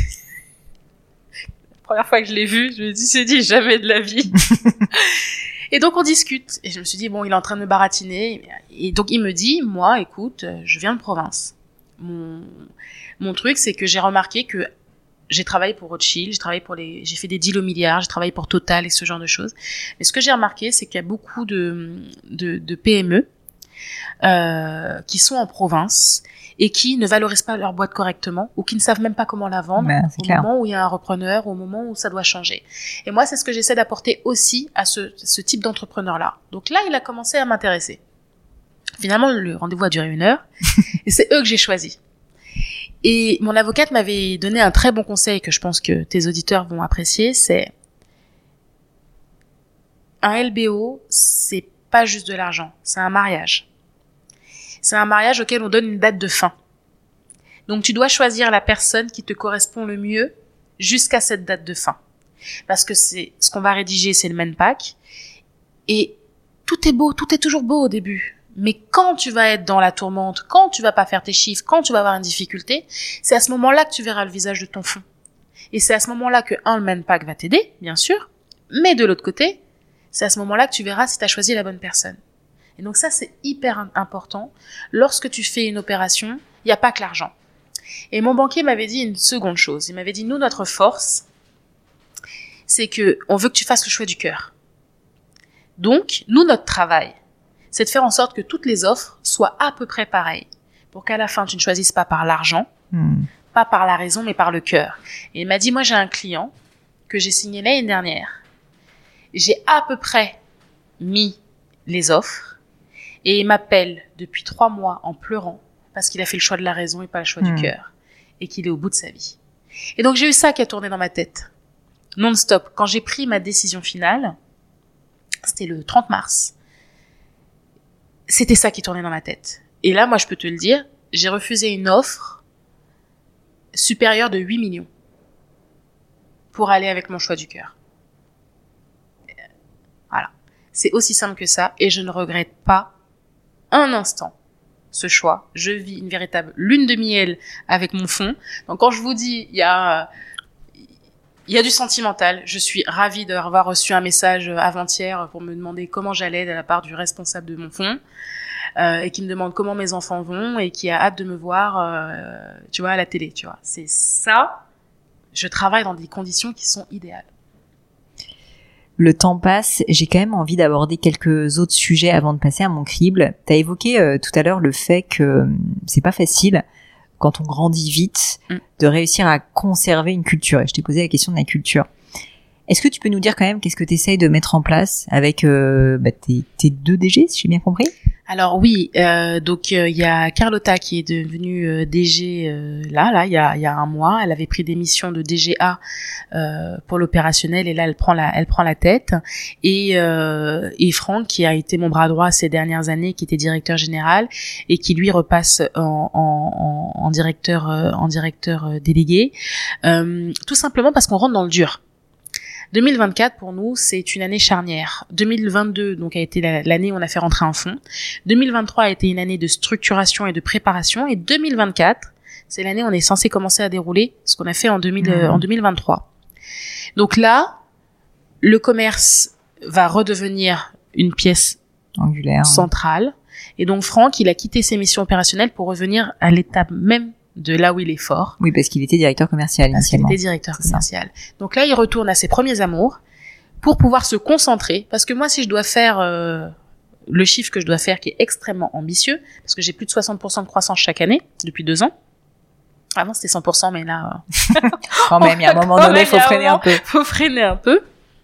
première fois que je l'ai vu, je me suis dit, dit jamais de la vie. et donc on discute. Et je me suis dit, bon, il est en train de me baratiner. Et donc il me dit, moi, écoute, euh, je viens de province. Mon, mon truc, c'est que j'ai remarqué que j'ai travaillé pour Rothschild, j'ai travaillé pour les, j'ai fait des deals au milliard, j'ai travaillé pour Total et ce genre de choses. Mais ce que j'ai remarqué, c'est qu'il y a beaucoup de, de, PME euh, qui sont en province et qui ne valorisent pas leur boîte correctement ou qui ne savent même pas comment la vendre
Ben,
au
clair.
moment où il y a un repreneur, au moment où ça doit changer. Et moi, c'est ce que j'essaie d'apporter aussi à ce, ce type d'entrepreneur-là. Donc là, il a commencé à m'intéresser. Finalement, le rendez-vous a duré une heure et c'est eux que j'ai choisi. Et mon avocate m'avait donné un très bon conseil que je pense que tes auditeurs vont apprécier, c'est un LBO, c'est pas juste de l'argent, c'est un mariage. C'est un mariage auquel on donne une date de fin. Donc tu dois choisir la personne qui te correspond le mieux jusqu'à cette date de fin. Parce que c'est ce qu'on va rédiger, c'est le pack. Et tout est beau, tout est toujours beau au début. Mais quand tu vas être dans la tourmente, quand tu vas pas faire tes chiffres, quand tu vas avoir une difficulté, c'est à ce moment-là que tu verras le visage de ton fond. Et c'est à ce moment-là que, un, le va t'aider, bien sûr. Mais de l'autre côté, c'est à ce moment-là que tu verras si tu as choisi la bonne personne. Et donc ça, c'est hyper im- important. Lorsque tu fais une opération, il n'y a pas que l'argent. Et mon banquier m'avait dit une seconde chose. Il m'avait dit, nous, notre force, c'est que on veut que tu fasses le choix du cœur. Donc, nous, notre travail, c'est de faire en sorte que toutes les offres soient à peu près pareilles. Pour qu'à la fin, tu ne choisisses pas par l'argent,
Hmm.
pas par la raison, mais par le cœur. Et il m'a dit, moi, j'ai un client que j'ai signé l'année dernière. J'ai à peu près mis les offres et il m'appelle depuis trois mois en pleurant parce qu'il a fait le choix de la raison et pas le choix
Hmm.
du cœur et qu'il est au bout de sa vie. Et donc j'ai eu ça qui a tourné dans ma tête, non-stop. Quand j'ai pris ma décision finale, c'était le 30 mars, c'était ça qui tournait dans ma tête. et là, moi, je peux te le dire, j'ai refusé une offre supérieure de 8 millions pour aller avec mon choix du cœur. Voilà. C'est aussi simple que ça et je ne regrette pas un instant ce choix. Je vis une véritable lune de miel avec mon fond. Donc quand je vous dis, il y a il y a du sentimental. Je suis ravie d'avoir reçu un message avant-hier pour me demander comment j'allais de la part du responsable de mon fonds. Euh, et qui me demande comment mes enfants vont et qui a hâte de me voir, euh, tu vois, à la télé, tu vois. C'est ça. Je travaille dans des conditions qui sont idéales.
Le temps passe, j'ai quand même envie d'aborder quelques autres sujets avant de passer à mon crible. T'as évoqué euh, tout à l'heure le fait que hum, c'est pas facile quand on grandit vite
Mm.
de réussir à conserver une culture. Et je t'ai posé la question de la culture. Est-ce que tu peux nous dire quand même qu'est-ce que tu essayes de mettre en place avec euh, bah, tes, tes deux DG, si j'ai bien compris?
Alors oui, euh, donc euh, il y a Carlotta qui est devenue euh, DG euh, là, là, il y a, y a un mois. Elle avait pris des missions de DGA pour l'opérationnel et là elle prend la, elle prend la tête. Et, et Franck qui a été mon bras droit ces dernières années, qui était directeur général et qui lui repasse en, en, en, directeur, en directeur délégué, tout simplement parce qu'on rentre dans le dur. 2024 pour nous, c'est une année charnière. 2022 donc a été la- l'année où on a fait rentrer un fonds. 2023 a été une année de structuration et de préparation et 2024, c'est l'année où on est censé commencer à dérouler ce qu'on a fait en 2000 euh,
Mhm.
en 2023. Donc là, le commerce va redevenir une pièce
Angulaire.
centrale et donc Franck, il a quitté ses missions opérationnelles pour revenir à l'étape même de là où il est fort
Oui, parce qu'il était directeur commercial
parce
initialement.
était directeur
ça.
commercial. Donc là, il retourne à ses premiers amours pour pouvoir se concentrer. Parce que moi, si je dois faire euh, le chiffre que je dois faire, qui est extrêmement ambitieux, parce que j'ai plus de 60% de croissance chaque année depuis deux ans. Avant, c'était 100%, mais là, euh,
Quand même, il y a un moment donné, faut
il un
freiner un peu.
faut freiner un peu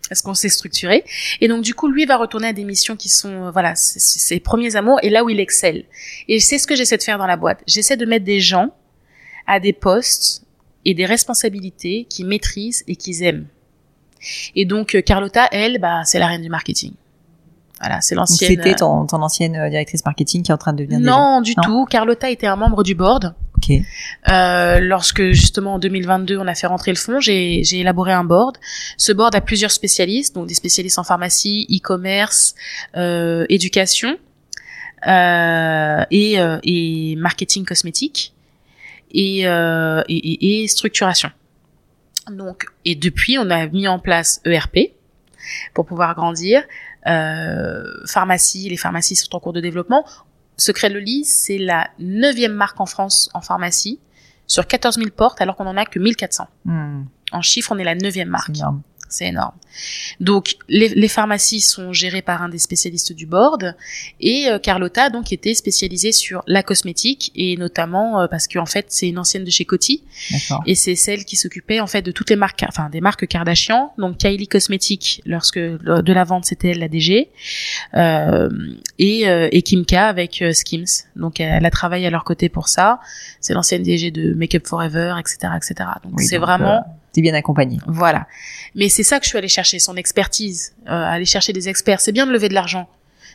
parce qu'on s'est structuré. Et donc du coup, lui va retourner à des missions qui sont euh, voilà ses premiers amours et là où il excelle. Et c'est ce que j'essaie de faire dans la boîte. J'essaie de mettre des gens à des postes et des responsabilités qu'ils maîtrisent et qu'ils aiment. Et donc euh, Carlotta, elle, bah c'est la reine du marketing. Voilà, c'est l'ancienne.
C'était ton, ton ancienne euh, directrice marketing qui est en train de devenir
non, du
Non.
tout. Carlotta était un membre du board.
Ok.
Euh, lorsque justement en 2022 on a fait rentrer le fonds, j'ai j'ai élaboré un board. Ce board a plusieurs spécialistes, donc des spécialistes en pharmacie, e-commerce, euh, éducation euh, et, euh, et marketing cosmétique et, euh, et, et- et structuration. Donc et depuis on a mis en place ERP pour pouvoir grandir. Euh, pharmacie, les pharmacies sont en cours de développement. Secret de Loli, c'est la neuvième marque en France en pharmacie sur 14 000 portes alors qu'on en a que 1400.
Hmm,
En chiffre, on est la neuvième marque.
énorme.
C'est énorme. Donc, les, les pharmacies sont gérées par un des spécialistes du board et euh, Carlotta donc était spécialisée sur la cosmétique et notamment euh, parce qu'en fait c'est une ancienne de chez Coty et c'est celle qui s'occupait en fait de toutes les marques, enfin des marques Kardashian. Donc Kylie Cosmetics, lorsque de la vente c'était elle la DG, euh, et, euh, et Kimka avec euh, Skims. Donc elle, elle a travaillé à leur côté pour ça. C'est l'ancienne DG de Make Up Forever, etc., etc. Donc
Oui,
c'est vraiment
euh, T'es bien accompagné.
voilà. Mais c'est ça que je suis allée chercher, son expertise, euh, aller chercher des experts. C'est bien de lever de l'argent.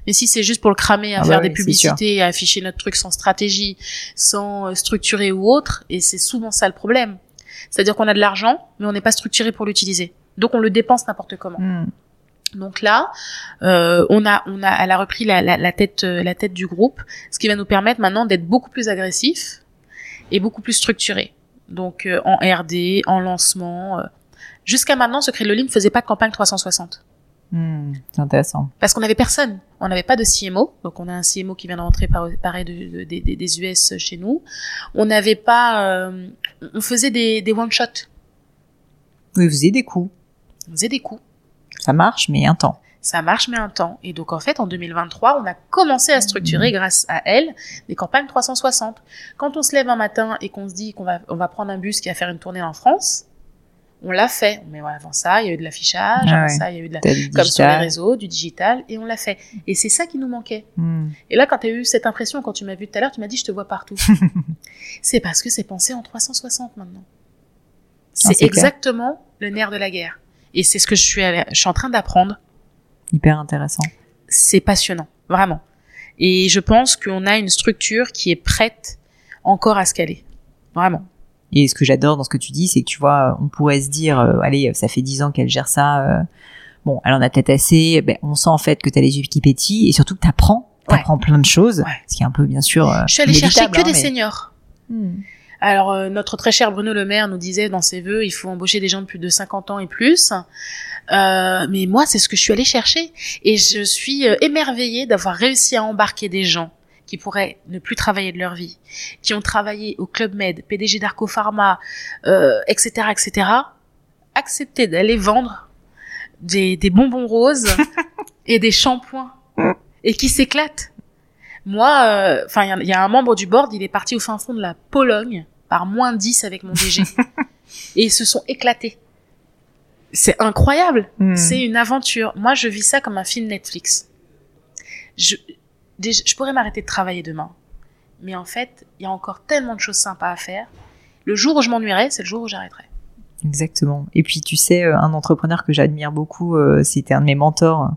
Mais si c'est juste pour le cramer, à
Ah
faire
bah
des
oui, c'est
publicités, à afficher notre truc sans stratégie, sans euh, structurer ou autre, et c'est souvent ça le problème. C'est-à-dire qu'on a de l'argent, mais on n'est pas structuré pour l'utiliser. Donc on le dépense n'importe comment.
Hmm.
Donc là, euh, on a, on a, elle a repris la, la, la tête, euh, la tête du groupe, ce qui va nous permettre maintenant d'être beaucoup plus agressif et beaucoup plus structuré. Donc euh, en RD, en lancement. euh. Jusqu'à maintenant, Secret Loli ne faisait pas de campagne 360
Hmm, C'est intéressant.
parce qu'on n'avait personne. On n'avait pas de CMO, donc on a un CMO qui vient de rentrer par, pareil de, de- des- US chez nous. On n'avait pas, euh, on faisait des, des one shot,
Oui, vous avez des coups.
on faisait des coups.
Ça marche, mais un temps.
Ça marche, mais un temps. Et donc, en fait, en 2023, on a commencé à structurer, grâce à elle, des campagnes 360. Quand on se lève un matin et qu'on se dit qu'on va, on va prendre un bus qui va faire une tournée en France, on l'a fait. Mais ouais, avant ça, il y a eu de l'affichage,
Ah
avant
ouais.
ça, il y a eu de la, comme sur les réseaux, du digital, et on l'a fait. Et c'est ça qui nous manquait.
Hmm.
Et là, quand tu as eu cette impression, quand tu m'as vu tout à l'heure, tu m'as dit, je te vois partout. c'est parce que c'est pensé en 360 maintenant. C'est
Ah, c'est clair.
exactement le nerf de la guerre. Et c'est ce que je suis, allée- je suis en train d'apprendre
Hyper intéressant.
c'est passionnant, vraiment. Et je pense qu'on a une structure qui est prête encore à se caler. Vraiment.
Et ce que j'adore dans ce que tu dis, c'est que tu vois, on pourrait se dire, euh, allez, ça fait dix ans qu'elle gère ça. euh, bon, elle en a peut-être assez. Ben, on sent en fait que tu as les yeux qui pétillent et surtout que tu apprends. T'apprends plein de choses.
Ouais.
Ce qui est un peu, bien sûr. euh,
Je suis allée chercher que
hein,
des
mais-
seniors.
Hmm.
Alors, euh, notre très cher Bruno Le Maire nous disait dans ses vœux, il faut embaucher des gens de plus de 50 ans et plus. Euh, mais moi, c'est ce que je suis allée chercher. Et je suis euh, émerveillée d'avoir réussi à embarquer des gens qui pourraient ne plus travailler de leur vie, qui ont travaillé au Club Med, PDG d'Arco Pharma, euh, etc., etc., accepter d'aller vendre des, des bonbons roses et des shampoings et qui s'éclatent. Moi, euh, enfin, il y a- il y, a un membre du board, il est parti au fin fond de la Pologne par moins 10 avec mon DG. et ils se sont éclatés. C'est incroyable.
Hmm.
C'est une aventure. Moi, je vis ça comme un film Netflix. Je, déjà, je pourrais m'arrêter de travailler demain. Mais en fait, il y a encore tellement de choses sympas à faire. Le jour où je m'ennuierai, c'est le jour où j'arrêterai.
Exactement. Et puis tu sais, euh, un entrepreneur que j'admire beaucoup, euh, c'était un de mes mentors,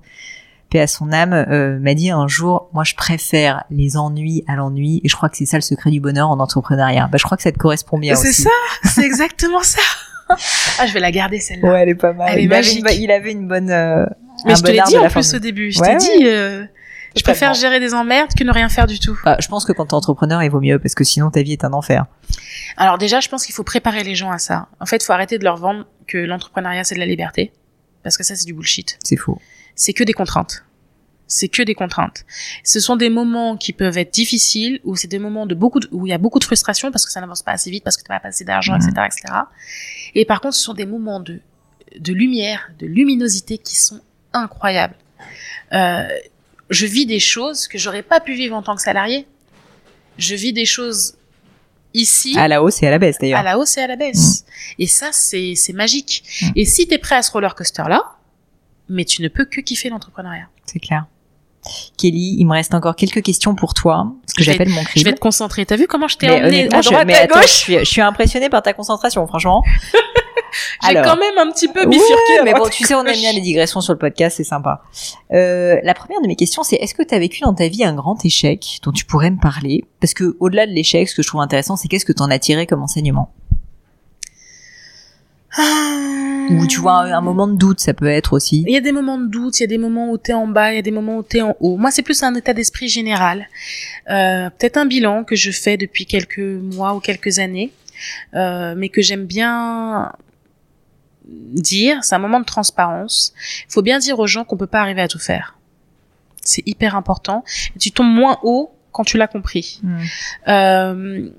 paix à son âme, euh, m'a dit un jour, moi je préfère les ennuis à l'ennui, et je crois que c'est ça le secret du bonheur en entrepreneuriat. Bah, je crois que ça te correspond bien
C'est ça, c'est exactement ça. ah, je vais la garder celle-là.
Ouais, elle est pas mal.
Elle est
il, avait une, il avait une bonne. euh,
Mais
un
je te l'ai dit en plus au début. Je
Ouais,
t'ai
ouais.
dit, euh, je préfère gérer des emmerdes que ne rien faire du tout.
Bah, je pense que quand t'es entrepreneur, il vaut mieux parce que sinon ta vie est un enfer.
Alors déjà, je pense qu'il faut préparer les gens à ça. En fait, il faut arrêter de leur vendre que l'entrepreneuriat c'est de la liberté, parce que ça c'est du bullshit.
C'est faux.
C'est que des contraintes. C'est que des contraintes. Ce sont des moments qui peuvent être difficiles, ou c'est des moments de beaucoup de- où il y a beaucoup de frustration parce que ça n'avance pas assez vite, parce que tu n'as pas assez d'argent, etc., etc. Et par contre, ce sont des moments de de lumière, de luminosité qui sont incroyables. Euh, je vis des choses que j'aurais pas pu vivre en tant que salarié. Je vis des choses ici
À la hausse et à la baisse d'ailleurs.
à la hausse et à la baisse. Et ça, c'est c'est magique.
Mm.
Et si t'es prêt à ce roller coaster là, mais tu ne peux que kiffer l'entrepreneuriat.
C'est clair. Kelly, il me reste encore quelques questions pour toi, ce que
Je
j'appelle mon
Je
crible.
vais te concentrer. T'as vu comment je t'ai emmené à
je,
droite
mais
à
attends, je suis, je suis impressionnée par ta concentration, franchement.
J'ai quand même un petit peu
Ouais,
bifurqué. à
mais bon, tu sais, on aime bien les digressions sur le podcast, c'est sympa. Euh, la première de mes questions, c'est est-ce que tu as vécu dans ta vie un grand échec dont tu pourrais me parler? Parce que au-delà de l'échec, ce que je trouve intéressant, c'est qu'est-ce que tu en as tiré comme enseignement?
Ah.
Ou tu vois un, un moment de doute, ça peut être aussi.
Il y a des moments de doute, il y a des moments où t'es en bas, il y a des moments où t'es en haut. Moi, c'est plus un état d'esprit général. Euh, Peut-être un bilan que je fais depuis quelques mois ou quelques années, euh, mais que j'aime bien dire. C'est un moment de transparence. Il faut bien dire aux gens qu'on peut pas arriver à tout faire. C'est hyper important. Et tu tombes moins haut quand tu l'as compris.
Hmm.
Euh,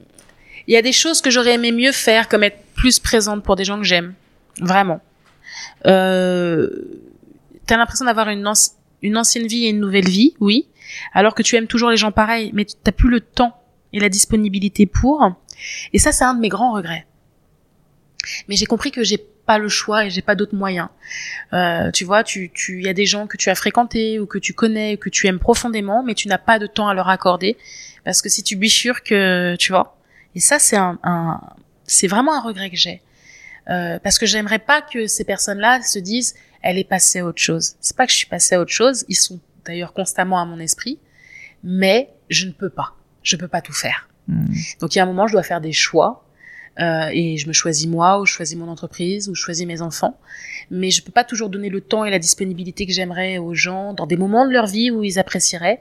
Il y a des choses que j'aurais aimé mieux faire, comme être plus présente pour des gens que j'aime. Vraiment. Euh, T'as l'impression d'avoir une, anci- une ancienne vie et une nouvelle vie, oui. Alors que tu aimes toujours les gens pareils, mais t'as plus le temps et la disponibilité pour. Et ça, c'est un de mes grands regrets. Mais j'ai compris que j'ai pas le choix et j'ai pas d'autres moyens. Euh, tu vois, tu, tu, y a des gens que tu as fréquentés ou que tu connais, que tu aimes profondément, mais tu n'as pas de temps à leur accorder parce que si tu bifurques, euh, tu vois. Et ça, c'est un, un c'est vraiment un regret que j'ai. Euh, parce que j'aimerais pas que ces personnes-là se disent, elle est passée à autre chose. C'est pas que je suis passée à autre chose. Ils sont d'ailleurs constamment à mon esprit, mais je ne peux pas. Je peux pas tout faire.
Hmm.
Donc il y a un moment, je dois faire des choix. Euh, et je me choisis moi, ou je choisis mon entreprise, ou je choisis mes enfants. Mais je peux pas toujours donner le temps et la disponibilité que j'aimerais aux gens dans des moments de leur vie où ils apprécieraient.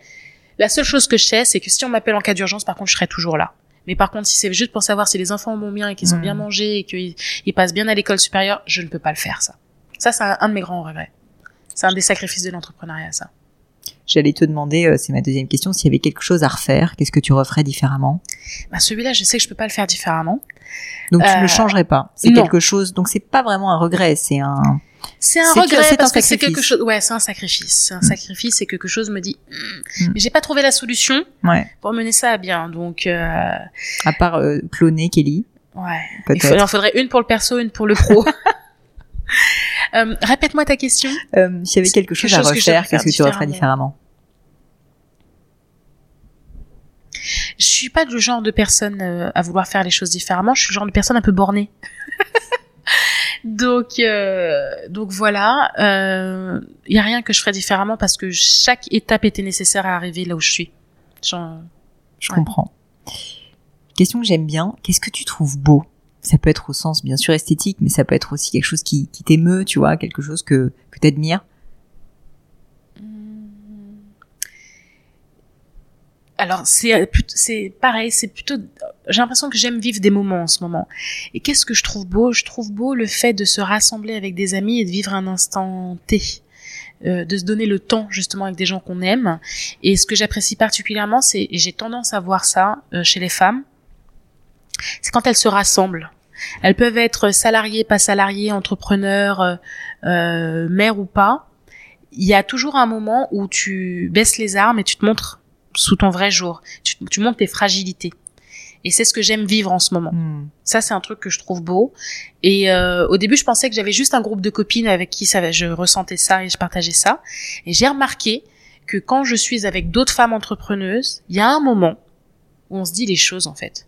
La seule chose que je sais, c'est que si on m'appelle en cas d'urgence, par contre, je serai toujours là. Mais par contre, si c'est juste pour savoir si les enfants vont bien et qu'ils ont bien mangé et qu'ils ils passent bien à l'école supérieure, je ne peux pas le faire, ça. Ça, c'est un, un de mes grands regrets. C'est un des sacrifices de l'entrepreneuriat, ça.
J'allais te demander, euh, c'est ma deuxième question, s'il y avait quelque chose à refaire, qu'est-ce que tu referais différemment?
Bah, celui-là, je sais que je peux pas le faire différemment.
Donc tu ne
Euh,
le changerais pas. C'est quelque chose. Donc c'est pas vraiment un regret, c'est un.
C'est un
C'est que-
regret
c'est
parce que c'est quelque chose. Ouais, c'est un sacrifice. C'est un
Mm.
sacrifice et quelque chose me dit. Hmm,
Mm.
Mais j'ai pas trouvé la solution
Ouais.
pour mener ça à bien. Donc, euh,
À part euh, cloner Kelly,
ouais. Il,
peut-être.
faut- il en faudrait une pour le perso, une pour le pro. Euh, Répète-moi ta question.
Euh, S'il y avait quelque chose
Quelque
à
chose que je
refaire, qu'est-ce que tu referais différemment?
Je suis pas le genre de personne euh, à vouloir faire les choses différemment. Je suis le genre de personne un peu bornée. donc, euh, donc voilà. Il y a rien que je ferais différemment parce que chaque étape était nécessaire à arriver là où je suis.
Je comprends. Question que j'aime bien, qu'est-ce que tu trouves beau? Ça peut être au sens bien sûr esthétique, mais ça peut être aussi quelque chose qui, qui t'émeut, tu vois, quelque chose que, que t'admires.
Alors c'est c'est pareil, c'est plutôt j'ai l'impression que j'aime vivre des moments en ce moment. Et qu'est-ce que je trouve beau? Je trouve beau le fait de se rassembler avec des amis et de vivre un instant T. Euh, de se donner le temps justement avec des gens qu'on aime. Et ce que j'apprécie particulièrement, c'est, et j'ai tendance à voir ça euh, chez les femmes, c'est quand elles se rassemblent. Elles peuvent être salariées, pas salariées, entrepreneurs, euh, euh mères ou pas. Il y a toujours un moment où tu baisses les armes et tu te montres sous ton vrai jour. Tu, tu montres tes fragilités. Et c'est ce que j'aime vivre en ce moment. Hmm. Ça, c'est un truc que je trouve beau. Et euh, au début, je pensais que j'avais juste un groupe de copines avec qui ça, je ressentais ça et je partageais ça. Et j'ai remarqué que quand je suis avec d'autres femmes entrepreneuses, il y a un moment où on se dit les choses en fait.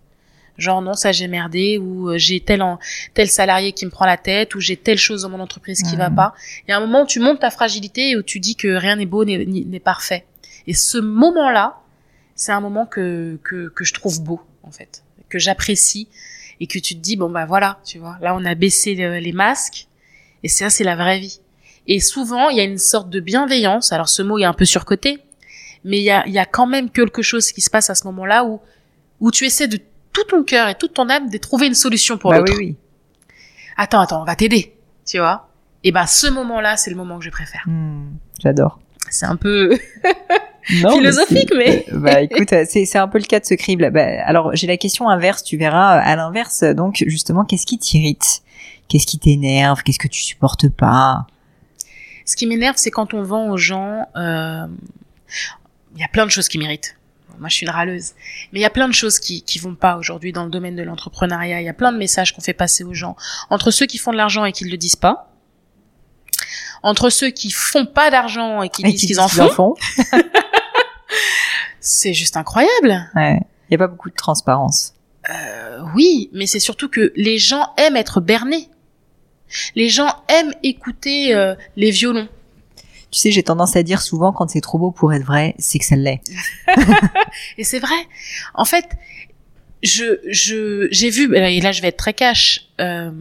Genre non, ça j'ai merdé, ou euh, j'ai tel en, tel salarié qui me prend la tête, ou j'ai telle chose dans mon entreprise qui va hmm. pas. Il y a un moment où tu montes ta fragilité et où tu dis que rien n'est beau, n'est parfait. Et ce moment-là, c'est un moment que, que, que je trouve beau, en fait, que j'apprécie et que tu te dis, bon, bah voilà, tu vois, là, on a baissé les masques et ça, c'est la vraie vie. Et souvent, il y a une sorte de bienveillance. Alors, ce mot est un peu surcoté, mais il y a, il y a quand même quelque chose qui se passe à ce moment-là où, où tu essaies de tout ton cœur et toute ton âme de trouver une solution pour
bah
l'autre.
Oui, oui.
Attends, attends, on va t'aider, tu vois. Et ben, ce moment-là, c'est le moment que je préfère.
Hmm, j'adore.
C'est un peu philosophique, mais,
bah écoute, c'est un peu le cas de ce crible. Bah, alors j'ai la question inverse, tu verras à l'inverse. Donc justement, qu'est-ce qui t'irrite? Qu'est-ce qui t'énerve? Qu'est-ce que tu supportes pas?
Ce qui m'énerve, c'est quand on vend aux gens. Euh... Il y a plein de choses qui m'irritent. Moi, je suis une râleuse. Mais il y a plein de choses qui qui vont pas aujourd'hui dans le domaine de l'entrepreneuriat. Il y a plein de messages qu'on fait passer aux gens entre ceux qui font de l'argent et qui le disent pas entre ceux qui font pas d'argent et qui disent qu'ils en font. c'est juste incroyable.
Ouais. Il y a pas beaucoup de transparence.
Euh, oui, mais c'est surtout que les gens aiment être bernés. Les gens aiment écouter euh, les violons.
Tu sais, j'ai tendance à dire souvent quand c'est trop beau pour être vrai, c'est que ça l'est.
et c'est vrai. En fait, je je j'ai vu et là je vais être très cash euh,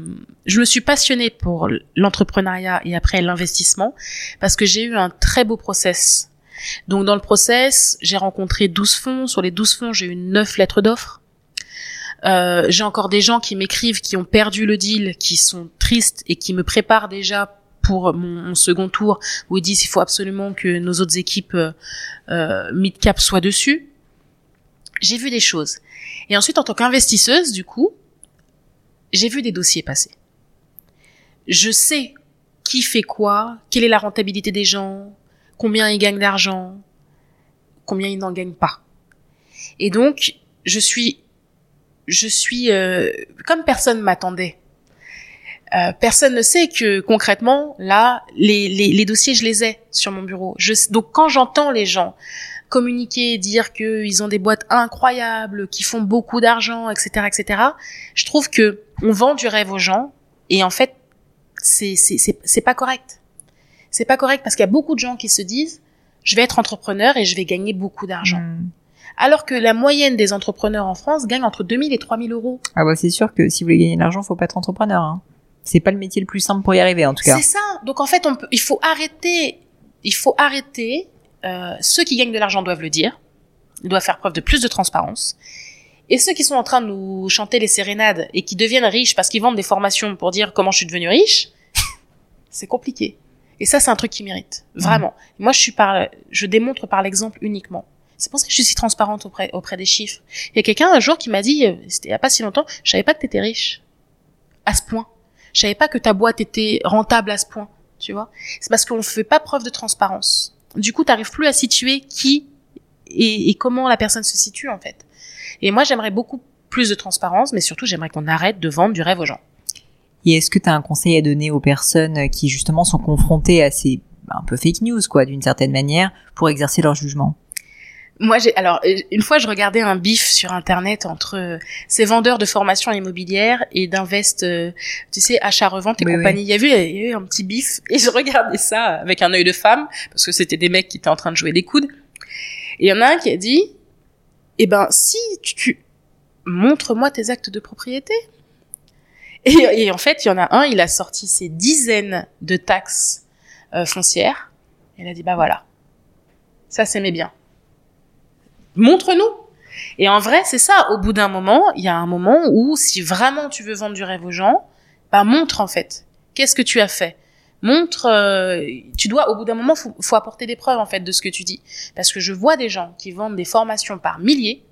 je me suis passionnée pour l'entrepreneuriat et après l'investissement parce que j'ai eu un très beau process. Donc dans le process j'ai rencontré 12 fonds. Sur les 12 fonds j'ai eu 9 lettres d'offres. Euh, j'ai encore des gens qui m'écrivent qui ont perdu le deal qui sont tristes et qui me préparent déjà pour mon, second tour où ils disent il faut absolument que nos autres équipes euh, euh mid cap soient dessus. J'ai vu des choses et ensuite, en tant qu'investisseuse, du coup, j'ai vu des dossiers passer. Je sais qui fait quoi, quelle est la rentabilité des gens, combien ils gagnent d'argent, combien ils n'en gagnent pas. Et donc, je suis, je suis euh, comme personne m'attendait. Euh, personne ne sait que concrètement, là, les, les, les, dossiers, je les ai sur mon bureau. Je, donc quand j'entends les gens communiquer, dire qu'ils ont des boîtes incroyables, qui font beaucoup d'argent, etc., etc. Je trouve que on vend du rêve aux gens et en fait, c'est c'est c'est pas correct. C'est pas correct parce qu'il y a beaucoup de gens qui se disent je vais être entrepreneur et je vais gagner beaucoup d'argent. Hmm. Alors que la moyenne des entrepreneurs en France gagne entre 2000 et 3000 euros.
Ah bah c'est sûr que si vous voulez gagner de l'argent, faut pas être entrepreneur. Hein. C'est pas le métier le plus simple pour y arriver en tout cas.
C'est ça. Donc en fait, on peut, il faut arrêter, il faut arrêter euh, ceux qui gagnent de l'argent doivent le dire, ils doivent faire preuve de plus de transparence. Et ceux qui sont en train de nous chanter les sérénades et qui deviennent riches parce qu'ils vendent des formations pour dire comment je suis devenu riche, c'est compliqué. Et ça, c'est un truc qui mérite. Vraiment. Moi, je suis par, je démontre par l'exemple uniquement. C'est pour ça que je suis si transparente auprès, auprès des chiffres. Il y a quelqu'un un jour qui m'a dit, c'était il y a pas si longtemps, je savais pas que t'étais riche. À ce point. Je savais pas que ta boîte était rentable à ce point. Tu vois? C'est parce qu'on fait pas preuve de transparence du coup, t'arrives plus à situer qui et, comment la personne se situe en fait. Et moi, j'aimerais beaucoup plus de transparence, mais surtout, j'aimerais qu'on arrête de vendre du rêve aux gens.
Et est-ce que tu as un conseil à donner aux personnes qui justement sont confrontées à ces un peu fake news, quoi, d'une certaine manière, pour exercer leur jugement?
Moi, j'ai alors euh, une fois, je regardais un bif sur internet entre euh, ces vendeurs de formation immobilière et d'invest, euh, tu sais, achat-revente et compagnie. Il, y avait, il y avait un petit bif et je regardais ça avec un œil de femme parce que c'était des mecs qui étaient en train de jouer des coudes. Et il y en a un qui a dit eh ben, si tu, tu montre-moi tes actes de propriété. Et, et en fait, il y en a un, il a sorti ses dizaines de taxes euh, foncières. Et il a dit, bah voilà, ça c'est mes biens. Montre-nous. Et en vrai, c'est ça. Au bout d'un moment, il y a un moment où, si vraiment tu veux vendre du rêve aux gens, bah montre en fait. Qu'est-ce que tu as fait? Montre. euh, tu dois, au bout d'un moment, faut, faut apporter des preuves en fait de ce que tu dis. Parce que je vois des gens qui vendent des formations par milliers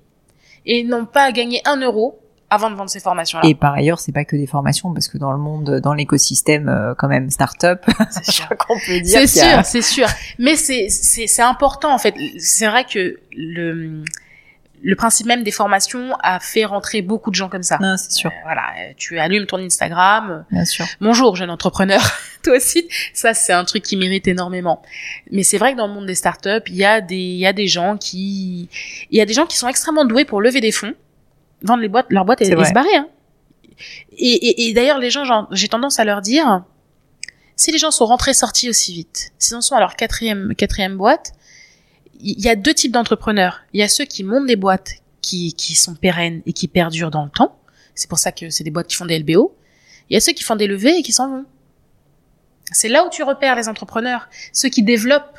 et n'ont pas gagné un euro avant de vendre ces formations-là.
Et par ailleurs, c'est pas que des formations, parce que dans le monde, dans l'écosystème, euh, quand même, start-up,
C'est
je
sûr.
crois qu'on peut dire
C'est
a-
sûr, c'est sûr. Mais c'est c'est c'est important en fait. C'est vrai que le le principe même des formations a fait rentrer beaucoup de gens comme ça.
Non, c'est sûr,
Euh, voilà, euh, tu allumes ton Instagram.
bien sûr.
Bonjour, jeune entrepreneur. Toi aussi, ça c'est un truc qui mérite énormément. Mais c'est vrai que dans le monde des startups, il y a des il y a des gens qui il y a des gens qui sont extrêmement doués pour lever des fonds, vendre les boîtes, leur boîte et, et se barrer. Hein. Et, et, et d'ailleurs, les gens, j'ai tendance à leur dire, si les gens sont rentrés sortis aussi vite, s'ils en sont à leur quatrième quatrième boîte, il y a deux types d'entrepreneurs. Il y a ceux qui montent des boîtes qui qui sont pérennes et qui perdurent dans le temps. C'est pour ça que c'est des boîtes qui font des LBO. Il y a ceux qui font des levées et qui s'en vont. C'est là où tu repères les entrepreneurs, ceux qui développent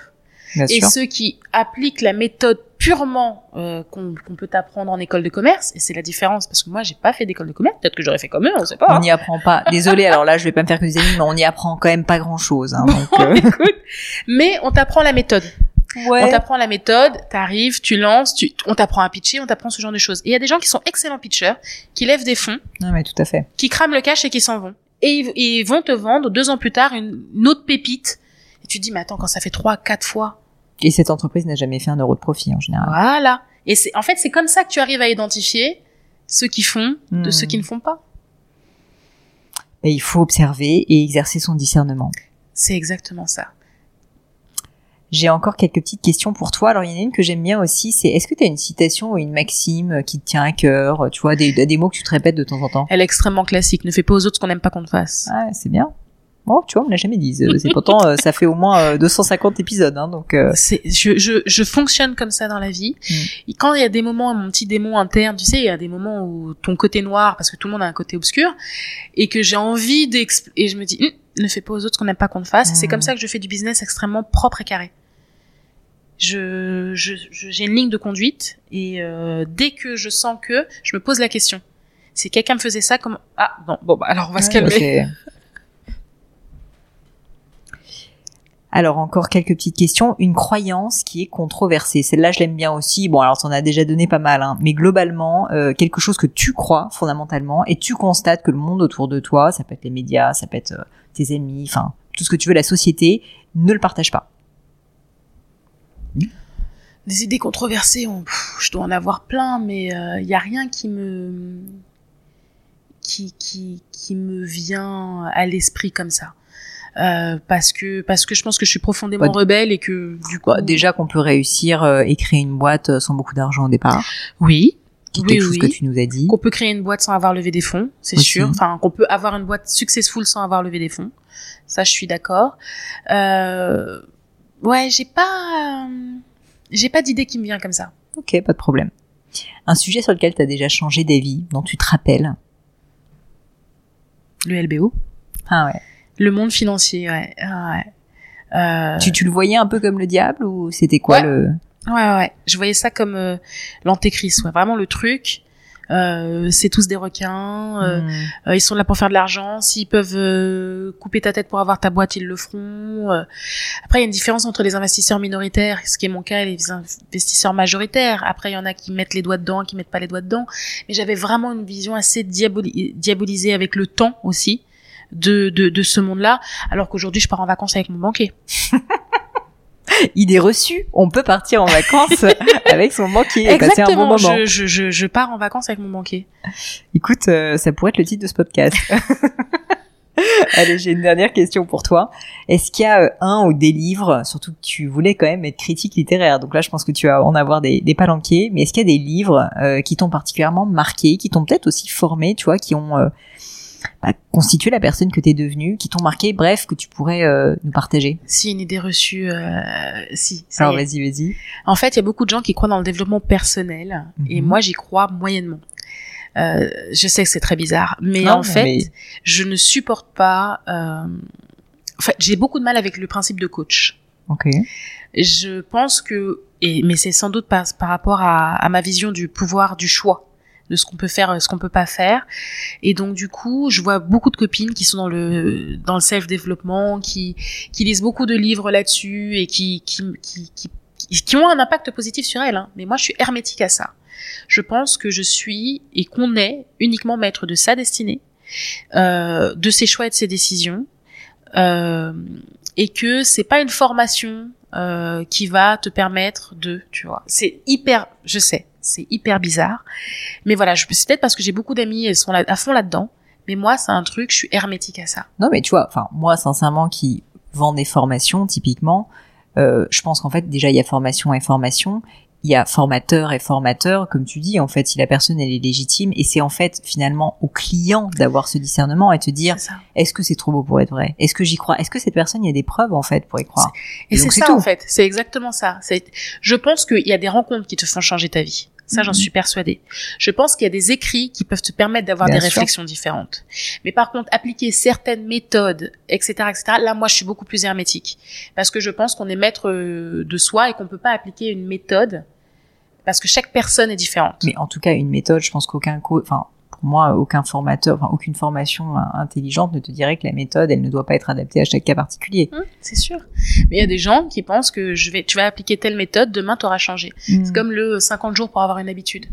Bien
et
sûr.
ceux qui appliquent la méthode purement euh, qu'on peut apprendre en école de commerce. Et c'est la différence parce que moi j'ai pas fait d'école de commerce. Peut-être que j'aurais fait comme eux, on sait pas.
On n'y apprend pas. Désolée, alors là, je vais pas me faire que des amis, mais on n'y apprend quand même pas grand-chose. Hein, donc, euh,
Écoute, mais on t'apprend la méthode.
ouais.
On t'apprend la méthode, t'arrives, tu lances, tu, on t'apprend à pitcher, on t'apprend ce genre de choses. Et il y a des gens qui sont excellents pitchers, qui lèvent des fonds,
Non, mais tout à fait.
qui crament le cash et qui s'en vont. Et ils, ils vont te vendre deux ans plus tard une, une autre pépite. Et tu te dis, mais attends, quand ça fait trois, quatre fois,
Et cette entreprise n'a jamais fait un euro de profit en général.
voilà. Et c'est, en fait, c'est comme ça que tu arrives à identifier ceux qui font de
Hmm.
ceux qui ne font pas.
Et il faut observer et exercer son discernement.
C'est exactement ça.
J'ai encore quelques petites questions pour toi. Alors, il y en a une que j'aime bien aussi, c'est est-ce que tu as une citation ou une maxime qui te tient à cœur, tu vois, des, des mots que tu te répètes de temps en temps?
Elle est extrêmement classique. Ne fais pas aux autres ce qu'on n'aime pas qu'on te fasse.
Ah, c'est bien. Bon, tu vois, on l'a jamais dit. C'est c'est pourtant, euh, ça fait au moins euh, 250 épisodes, hein, donc euh,
C'est, je, je, je fonctionne comme ça dans la vie.
Mm.
Et quand il y a des moments, mon petit démon interne, tu sais, il y a des moments où ton côté noir, parce que tout le monde a un côté obscur, et que j'ai envie d'exp... et je me dis, Hum, ne fais pas aux autres ce qu'on n'aime pas qu'on te fasse.
Mm.
C'est comme ça que je fais du business extrêmement propre et carré. Je, j'ai une ligne de conduite et euh, dès que je sens que, je me pose la question. Si quelqu'un me faisait ça, comme ah non, bon bah alors on va se calmer.
Alors encore quelques petites questions. Une croyance qui est controversée. Celle-là, je l'aime bien aussi. Bon, alors t'en as déjà donné pas mal, hein. mais globalement, euh, quelque chose que tu crois fondamentalement et tu constates que le monde autour de toi, ça peut être les médias, ça peut être euh, tes amis, enfin tout ce que tu veux, la société, ne le partage pas.
Des idées controversées, on- pff, je dois en avoir plein, mais il y a rien qui me qui qui qui me vient à l'esprit comme ça. Euh, parce que parce que je pense que je suis profondément rebelle et que du coup
Bah, déjà qu'on peut réussir euh, et créer une boîte euh, sans beaucoup d'argent au départ,
oui
qui est
Oui,
quelque chose
oui.
que tu nous as dit.
qu'on peut créer une boîte sans avoir levé des fonds, c'est sûr. Enfin, qu'on peut avoir une boîte successful sans avoir levé des fonds. Ça, je suis d'accord. Euh, ouais, j'ai pas, j'ai pas d'idée qui me vient comme ça.
Ok, pas de problème. Un sujet sur lequel tu as déjà changé d'avis, dont tu te rappelles.
Le LBO,
Ah ouais.
Le monde financier, ouais. Ouais. Euh,
Tu, tu le voyais un peu comme le diable ou c'était quoi
Ouais.
le
Ouais, ouais, ouais. Je voyais ça comme euh, l'antéchrist, ouais. Vraiment le truc. Euh, c'est tous des requins. euh, ils sont là pour faire de l'argent. S'ils peuvent euh, couper ta tête pour avoir ta boîte, ils le feront. Après, il y a une différence entre les investisseurs minoritaires, ce qui est mon cas, et les investisseurs majoritaires. Après, il y en a qui mettent les doigts dedans, qui mettent pas les doigts dedans. Mais j'avais vraiment une vision assez diaboli- diabolisée avec le temps aussi de, de, de ce monde-là. Alors qu'aujourd'hui, je pars en vacances avec mon banquier.
Idée reçue, on peut partir en vacances avec son banquier et passer un bon moment.
Je, je, je, pars en vacances avec mon banquier.
Écoute, euh, ça pourrait être le titre de ce podcast. Allez, j'ai une dernière question pour toi. Est-ce qu'il y a euh, un ou des livres, surtout que tu voulais quand même être critique littéraire, donc là je pense que tu vas en avoir des, des palanquets, mais est-ce qu'il y a des livres euh, qui t'ont particulièrement marqué, qui t'ont peut-être aussi formé, tu vois, qui ont euh, bah, constitué la personne que tu es devenue, qui t'ont marqué, bref, que tu pourrais euh, nous partager
Si, une idée reçue, euh, si.
ça Alors vas-y, vas-y.
En fait, il y a beaucoup de gens qui croient dans le développement personnel, et
Mhm.
moi, j'y crois moyennement. Euh, je sais que c'est très bizarre, mais
Non,
en fait,
mais-
je ne supporte pas. Euh... En fait, j'ai beaucoup de mal avec le principe de coach.
Ok.
Je pense que, et mais c'est sans doute par, par rapport à, à ma vision du pouvoir du choix, de ce qu'on peut faire, et ce qu'on peut pas faire. Et donc du coup, je vois beaucoup de copines qui sont dans le dans le self développement, qui qui lisent beaucoup de livres là-dessus et qui qui, qui qui qui ont un impact positif sur elles. Hein. Mais moi, je suis hermétique à ça. Je pense que je suis et qu'on est uniquement maître de sa destinée, euh, de ses choix et de ses décisions, euh, et que c'est pas une formation euh, qui va te permettre de, tu vois. C'est hyper, je sais, c'est hyper bizarre, mais voilà, je c'est peut-être parce que j'ai beaucoup d'amis, elles sont là, à fond là-dedans, mais moi, c'est un truc, je suis hermétique à ça.
Non, mais tu vois, enfin, moi, sincèrement, qui vend des formations, typiquement, euh, je pense qu'en fait, déjà, il y a formation et formation. Il y a formateur et formateur, comme tu dis, en fait, si la personne, elle est légitime, et c'est en fait, finalement, au client d'avoir ce discernement et te dire, est-ce que c'est trop beau pour être vrai? Est-ce que j'y crois? Est-ce que cette personne, il y a des preuves, en fait, pour y croire?
Et c'est ça, en
tout.
fait. C'est exactement ça. Je pense qu'il y a des rencontres qui te font changer ta vie. Ça, j'en
Mhm.
suis persuadée. Je pense qu'il y a des écrits qui peuvent te permettre d'avoir des
sûr.
réflexions différentes. Mais par contre, appliquer certaines méthodes, etc., etc., là, moi, je suis beaucoup plus hermétique. Parce que je pense qu'on est maître euh, de soi et qu'on peut pas appliquer une méthode parce que chaque personne est différente.
Mais en tout cas, une méthode, je pense qu'aucun co enfin, pour moi, aucun formateur, enfin, aucune formation euh, intelligente ne te dirait que la méthode, elle ne doit pas être adaptée à chaque cas particulier.
Hum, c'est sûr. Mais il y a des gens qui pensent que je vais, tu vas appliquer telle méthode, demain, tu auras changé.
Mm.
C'est comme le 50 jours pour avoir une habitude.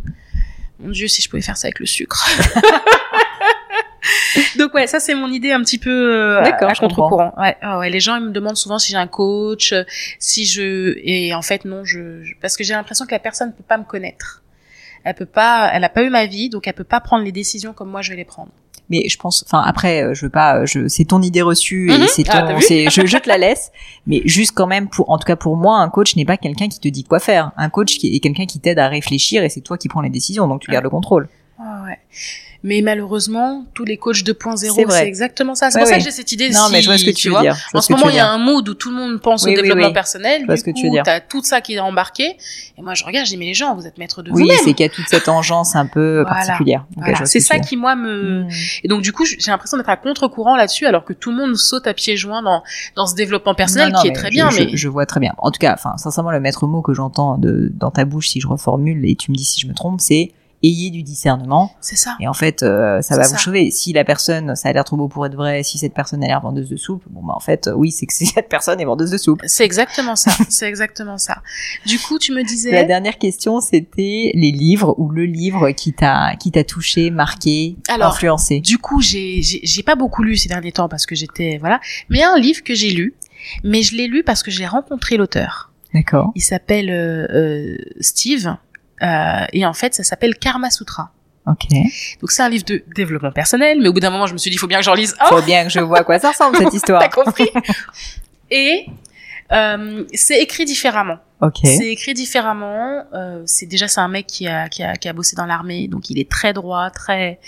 Mon Dieu, si je pouvais faire ça avec le sucre. Donc ouais, ça c'est mon idée un petit peu euh, à contre-courant. Ouais, ah ouais, les gens ils me demandent souvent si j'ai un coach, euh, si je et en fait non, je- parce que j'ai l'impression que la personne ne peut pas me connaître. Elle peut pas, elle a pas eu ma vie, donc elle peut pas prendre les décisions comme moi je vais les prendre.
Mais je pense, enfin après, euh, je veux pas, je, c'est ton idée reçue
Mhm.
et c'est
Ah,
ton, c'est, je, je te la laisse. Mais juste quand même, pour, en tout cas pour moi, un coach n'est pas quelqu'un qui te dit quoi faire. Un coach qui est quelqu'un qui t'aide à réfléchir et c'est toi qui prends les décisions, donc tu gardes le contrôle.
Ah ouais. Mais malheureusement, tous les coachs 2.0,
C'est
exactement ça. C'est
Ouais,
pour ça que j'ai cette idée.
Non,
si,
mais je vois ce que tu, veux
vois.
dire.
En
ce
ce
tu
moment, il y a un mood où tout le monde pense
Oui,
au
oui,
développement
oui.
personnel.
Je vois
Du
ce que tu veux dire.
t'as tout ça qui est embarqué. Et moi, je regarde, je dis, mais les gens, vous êtes maîtres de
Oui,
vous-même.
c'est qu'il y a toute cette engeance un peu
Voilà.
particulière.
Voilà.
ce
C'est
tu
ça qui, moi, me...
Mm.
Et donc, du coup, j'ai l'impression d'être à contre-courant là-dessus, alors que tout le monde saute à pieds joints dans, dans ce développement personnel
Non, non,
qui est très
je-
bien,
je,
mais...
je vois très bien. En tout cas, enfin, sincèrement, le maître mot que j'entends dans ta bouche, si je reformule et tu me dis si je me trompe, c'est ayez du discernement.
C'est ça.
Et en fait, euh, ça va
ça.
vous sauver. Si la personne, ça a l'air trop beau pour être vrai, si cette personne a l'air vendeuse de soupe, bon bah en fait, euh, oui, c'est que cette personne est vendeuse de soupe.
C'est exactement ça. C'est exactement ça. Du coup, tu me disais...
La dernière question, c'était les livres ou le livre qui t'a qui t'a touché, marqué,
Alors,
influencé.
Du coup, j'ai j'ai j'ai pas beaucoup lu ces derniers temps parce que j'étais voilà, mais il y a un livre que j'ai lu, mais je l'ai lu parce que j'ai rencontré l'auteur.
D'accord.
Il s'appelle euh, euh, Steve euh, et en fait, ça s'appelle Karma Sutra.
Ok.
Donc c'est un livre de développement personnel, mais au bout d'un moment, je me suis dit, il faut bien que j'en lise un.
Faut bien que je vois à quoi ça ressemble cette histoire.
T'as compris? Et euh, c'est écrit différemment.
Ok.
C'est écrit différemment. Euh, c'est déjà c'est un mec qui a, qui a qui a bossé dans l'armée, donc il est très droit, très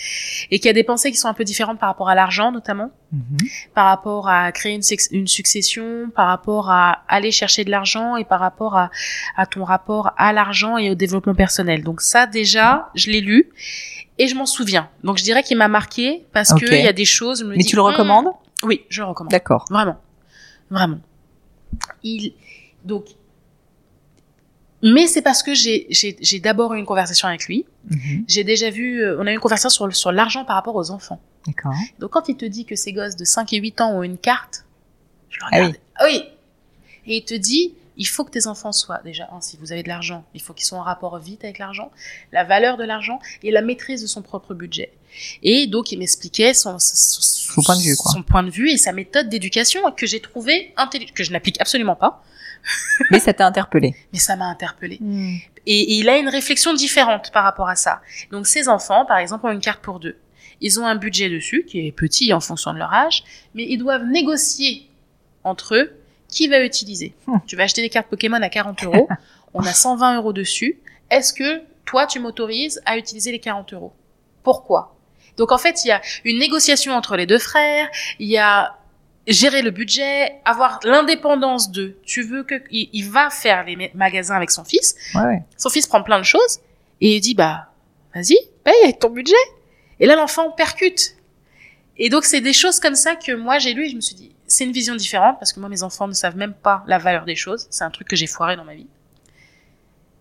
et qui a des pensées qui sont un peu différentes par rapport à l'argent notamment,
Mhm.
par rapport à créer une, succession, par rapport à aller chercher de l'argent et par rapport à, à ton rapport à l'argent et au développement personnel. Donc ça déjà, je l'ai lu et je m'en souviens. Donc je dirais qu'il m'a marqué parce
Ok.
que il y a des choses. je me
Mais
dis,
tu le
Hmm,
recommandes?
Oui, je le recommande.
D'accord.
Vraiment. Vraiment. Il, donc, mais c'est parce que j'ai, d'abord eu une conversation avec lui.
Mhm.
J'ai déjà vu, euh, on a eu une conversation sur, sur l'argent par rapport aux enfants.
D'accord.
Donc, quand il te dit que ces gosses de 5 et 8 ans ont une carte, je le
Ah
regarde. Ah oui. Et il te dit, il faut que tes enfants soient, déjà, hein, si vous avez de l'argent, il faut qu'ils soient en rapport vite avec l'argent, la valeur de l'argent et la maîtrise de son propre budget. Et donc, il m'expliquait son, son,
Son point de vue, quoi.
son point de vue et sa méthode d'éducation que j'ai trouvé intelligente, que je n'applique absolument pas,
Mais ça t'a interpellé.
mais ça m'a interpellée. Et, et il a une réflexion différente par rapport à ça. Donc ces enfants, par exemple, ont une carte pour deux. Ils ont un budget dessus qui est petit en fonction de leur âge, mais ils doivent négocier entre eux qui va utiliser.
Hmm.
Tu vas acheter des cartes Pokémon à 40 euros, on a 120 euros dessus. Est-ce que toi, tu m'autorises à utiliser les 40 euros? Pourquoi? Donc en fait, il y a une négociation entre les deux frères, il y a gérer le budget, avoir l'indépendance de. Tu veux que il, va faire les magasins avec son fils.
Ouais,
Son fils prend plein de choses et il dit bah vas-y paye ton budget. Et là l'enfant percute. Et donc c'est des choses comme ça que moi j'ai lu et je me suis dit c'est une vision différente parce que moi mes enfants ne savent même pas la valeur des choses. C'est un truc que j'ai foiré dans ma vie.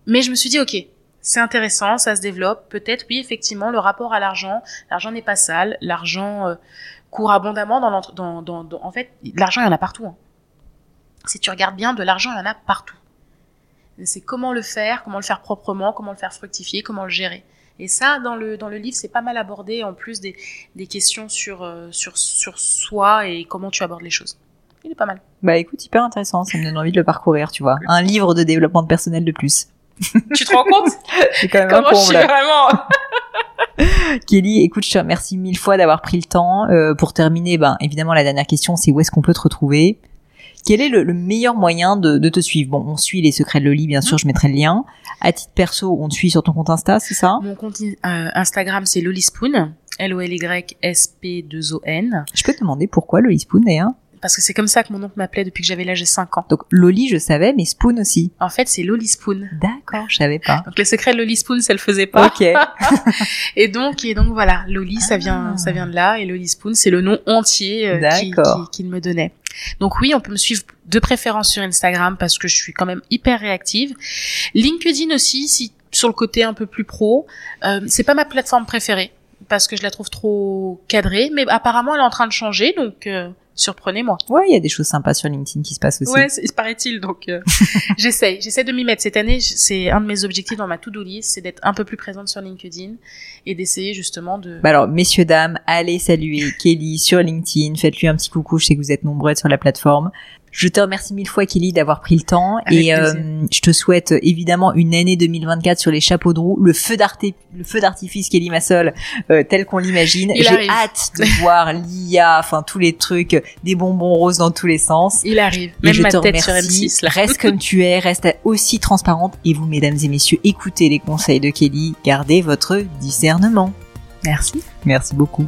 Mais je me suis dit ok c'est intéressant, ça se développe. Peut-être, oui, effectivement, le rapport à l'argent. L'argent n'est pas sale. L'argent, euh, court abondamment dans, dans, dans, dans en fait l'argent il y en a partout hein. si tu regardes bien de l'argent il y en a partout. C'est comment le faire comment le faire proprement comment le faire fructifier comment le gérer. Et ça dans le dans le livre c'est pas mal abordé en plus des, des questions sur euh, sur sur soi et comment tu abordes les choses. Il est pas mal.
Bah écoute hyper intéressant. Ça me donne envie de le parcourir tu vois. Un livre de développement de personnel de plus.
Tu te rends compte?
C'est quand même
comment
un
je suis vraiment
Kelly, écoute, je te remercie mille fois d'avoir pris le temps. Euh, pour terminer, ben évidemment la dernière question, c'est où est-ce qu'on peut te retrouver? Quel est le, meilleur moyen de, de, te suivre? Bon, on suit les secrets de Loli, bien sûr, je mettrai le lien. À titre perso, on te suit sur ton compte Insta, c'est ça?
Mon compte euh, Instagram, c'est Lolispoon, L-O-L-Y-S-P-2-O-N.
Je peux te demander pourquoi Lolispoon d'ailleurs
parce que c'est comme ça que mon oncle m'appelait depuis que j'avais l'âge de 5 ans.
Donc Loli, je savais, mais Spoon aussi.
En fait, c'est Loli Spoon.
D'accord, je savais pas.
Donc le secret de Loli Spoon, ça le faisait pas.
Ok.
et donc et donc voilà, Loli, ça vient ah. ça vient de là et Loli Spoon, c'est le nom entier euh, qu'il me donnait. Donc oui, on peut me suivre de préférence sur Instagram parce que je suis quand même hyper réactive. LinkedIn aussi, si sur le côté un peu plus pro, euh, c'est pas ma plateforme préférée parce que je la trouve trop cadrée, mais apparemment elle est en train de changer, donc euh, surprenez-moi.
Ouais, il y a des choses sympas sur LinkedIn qui se passent aussi.
Ouais, paraît-il. Donc, euh, j'essaye, j'essaie de m'y mettre cette année. C'est un de mes objectifs dans ma to-do list, c'est d'être un peu plus présente sur LinkedIn et d'essayer justement de.
Bah alors, messieurs dames, allez saluer Kelly sur LinkedIn. Faites-lui un petit coucou. Je sais que vous êtes nombreux sur la plateforme. Je te remercie mille fois Kelly d'avoir pris le temps et euh, je te souhaite évidemment une année 2024 sur les chapeaux de roue, le feu d'artifice Kelly Massol euh, tel qu'on l'imagine. J'ai hâte de voir l'IA, enfin tous les trucs, des bonbons roses dans tous les sens.
Il arrive. Même
je
ma
te
tête
remercie.
sur M6
Reste comme tu es, reste aussi transparente et vous mesdames et messieurs, écoutez les conseils de Kelly, gardez votre discernement.
Merci.
Merci beaucoup.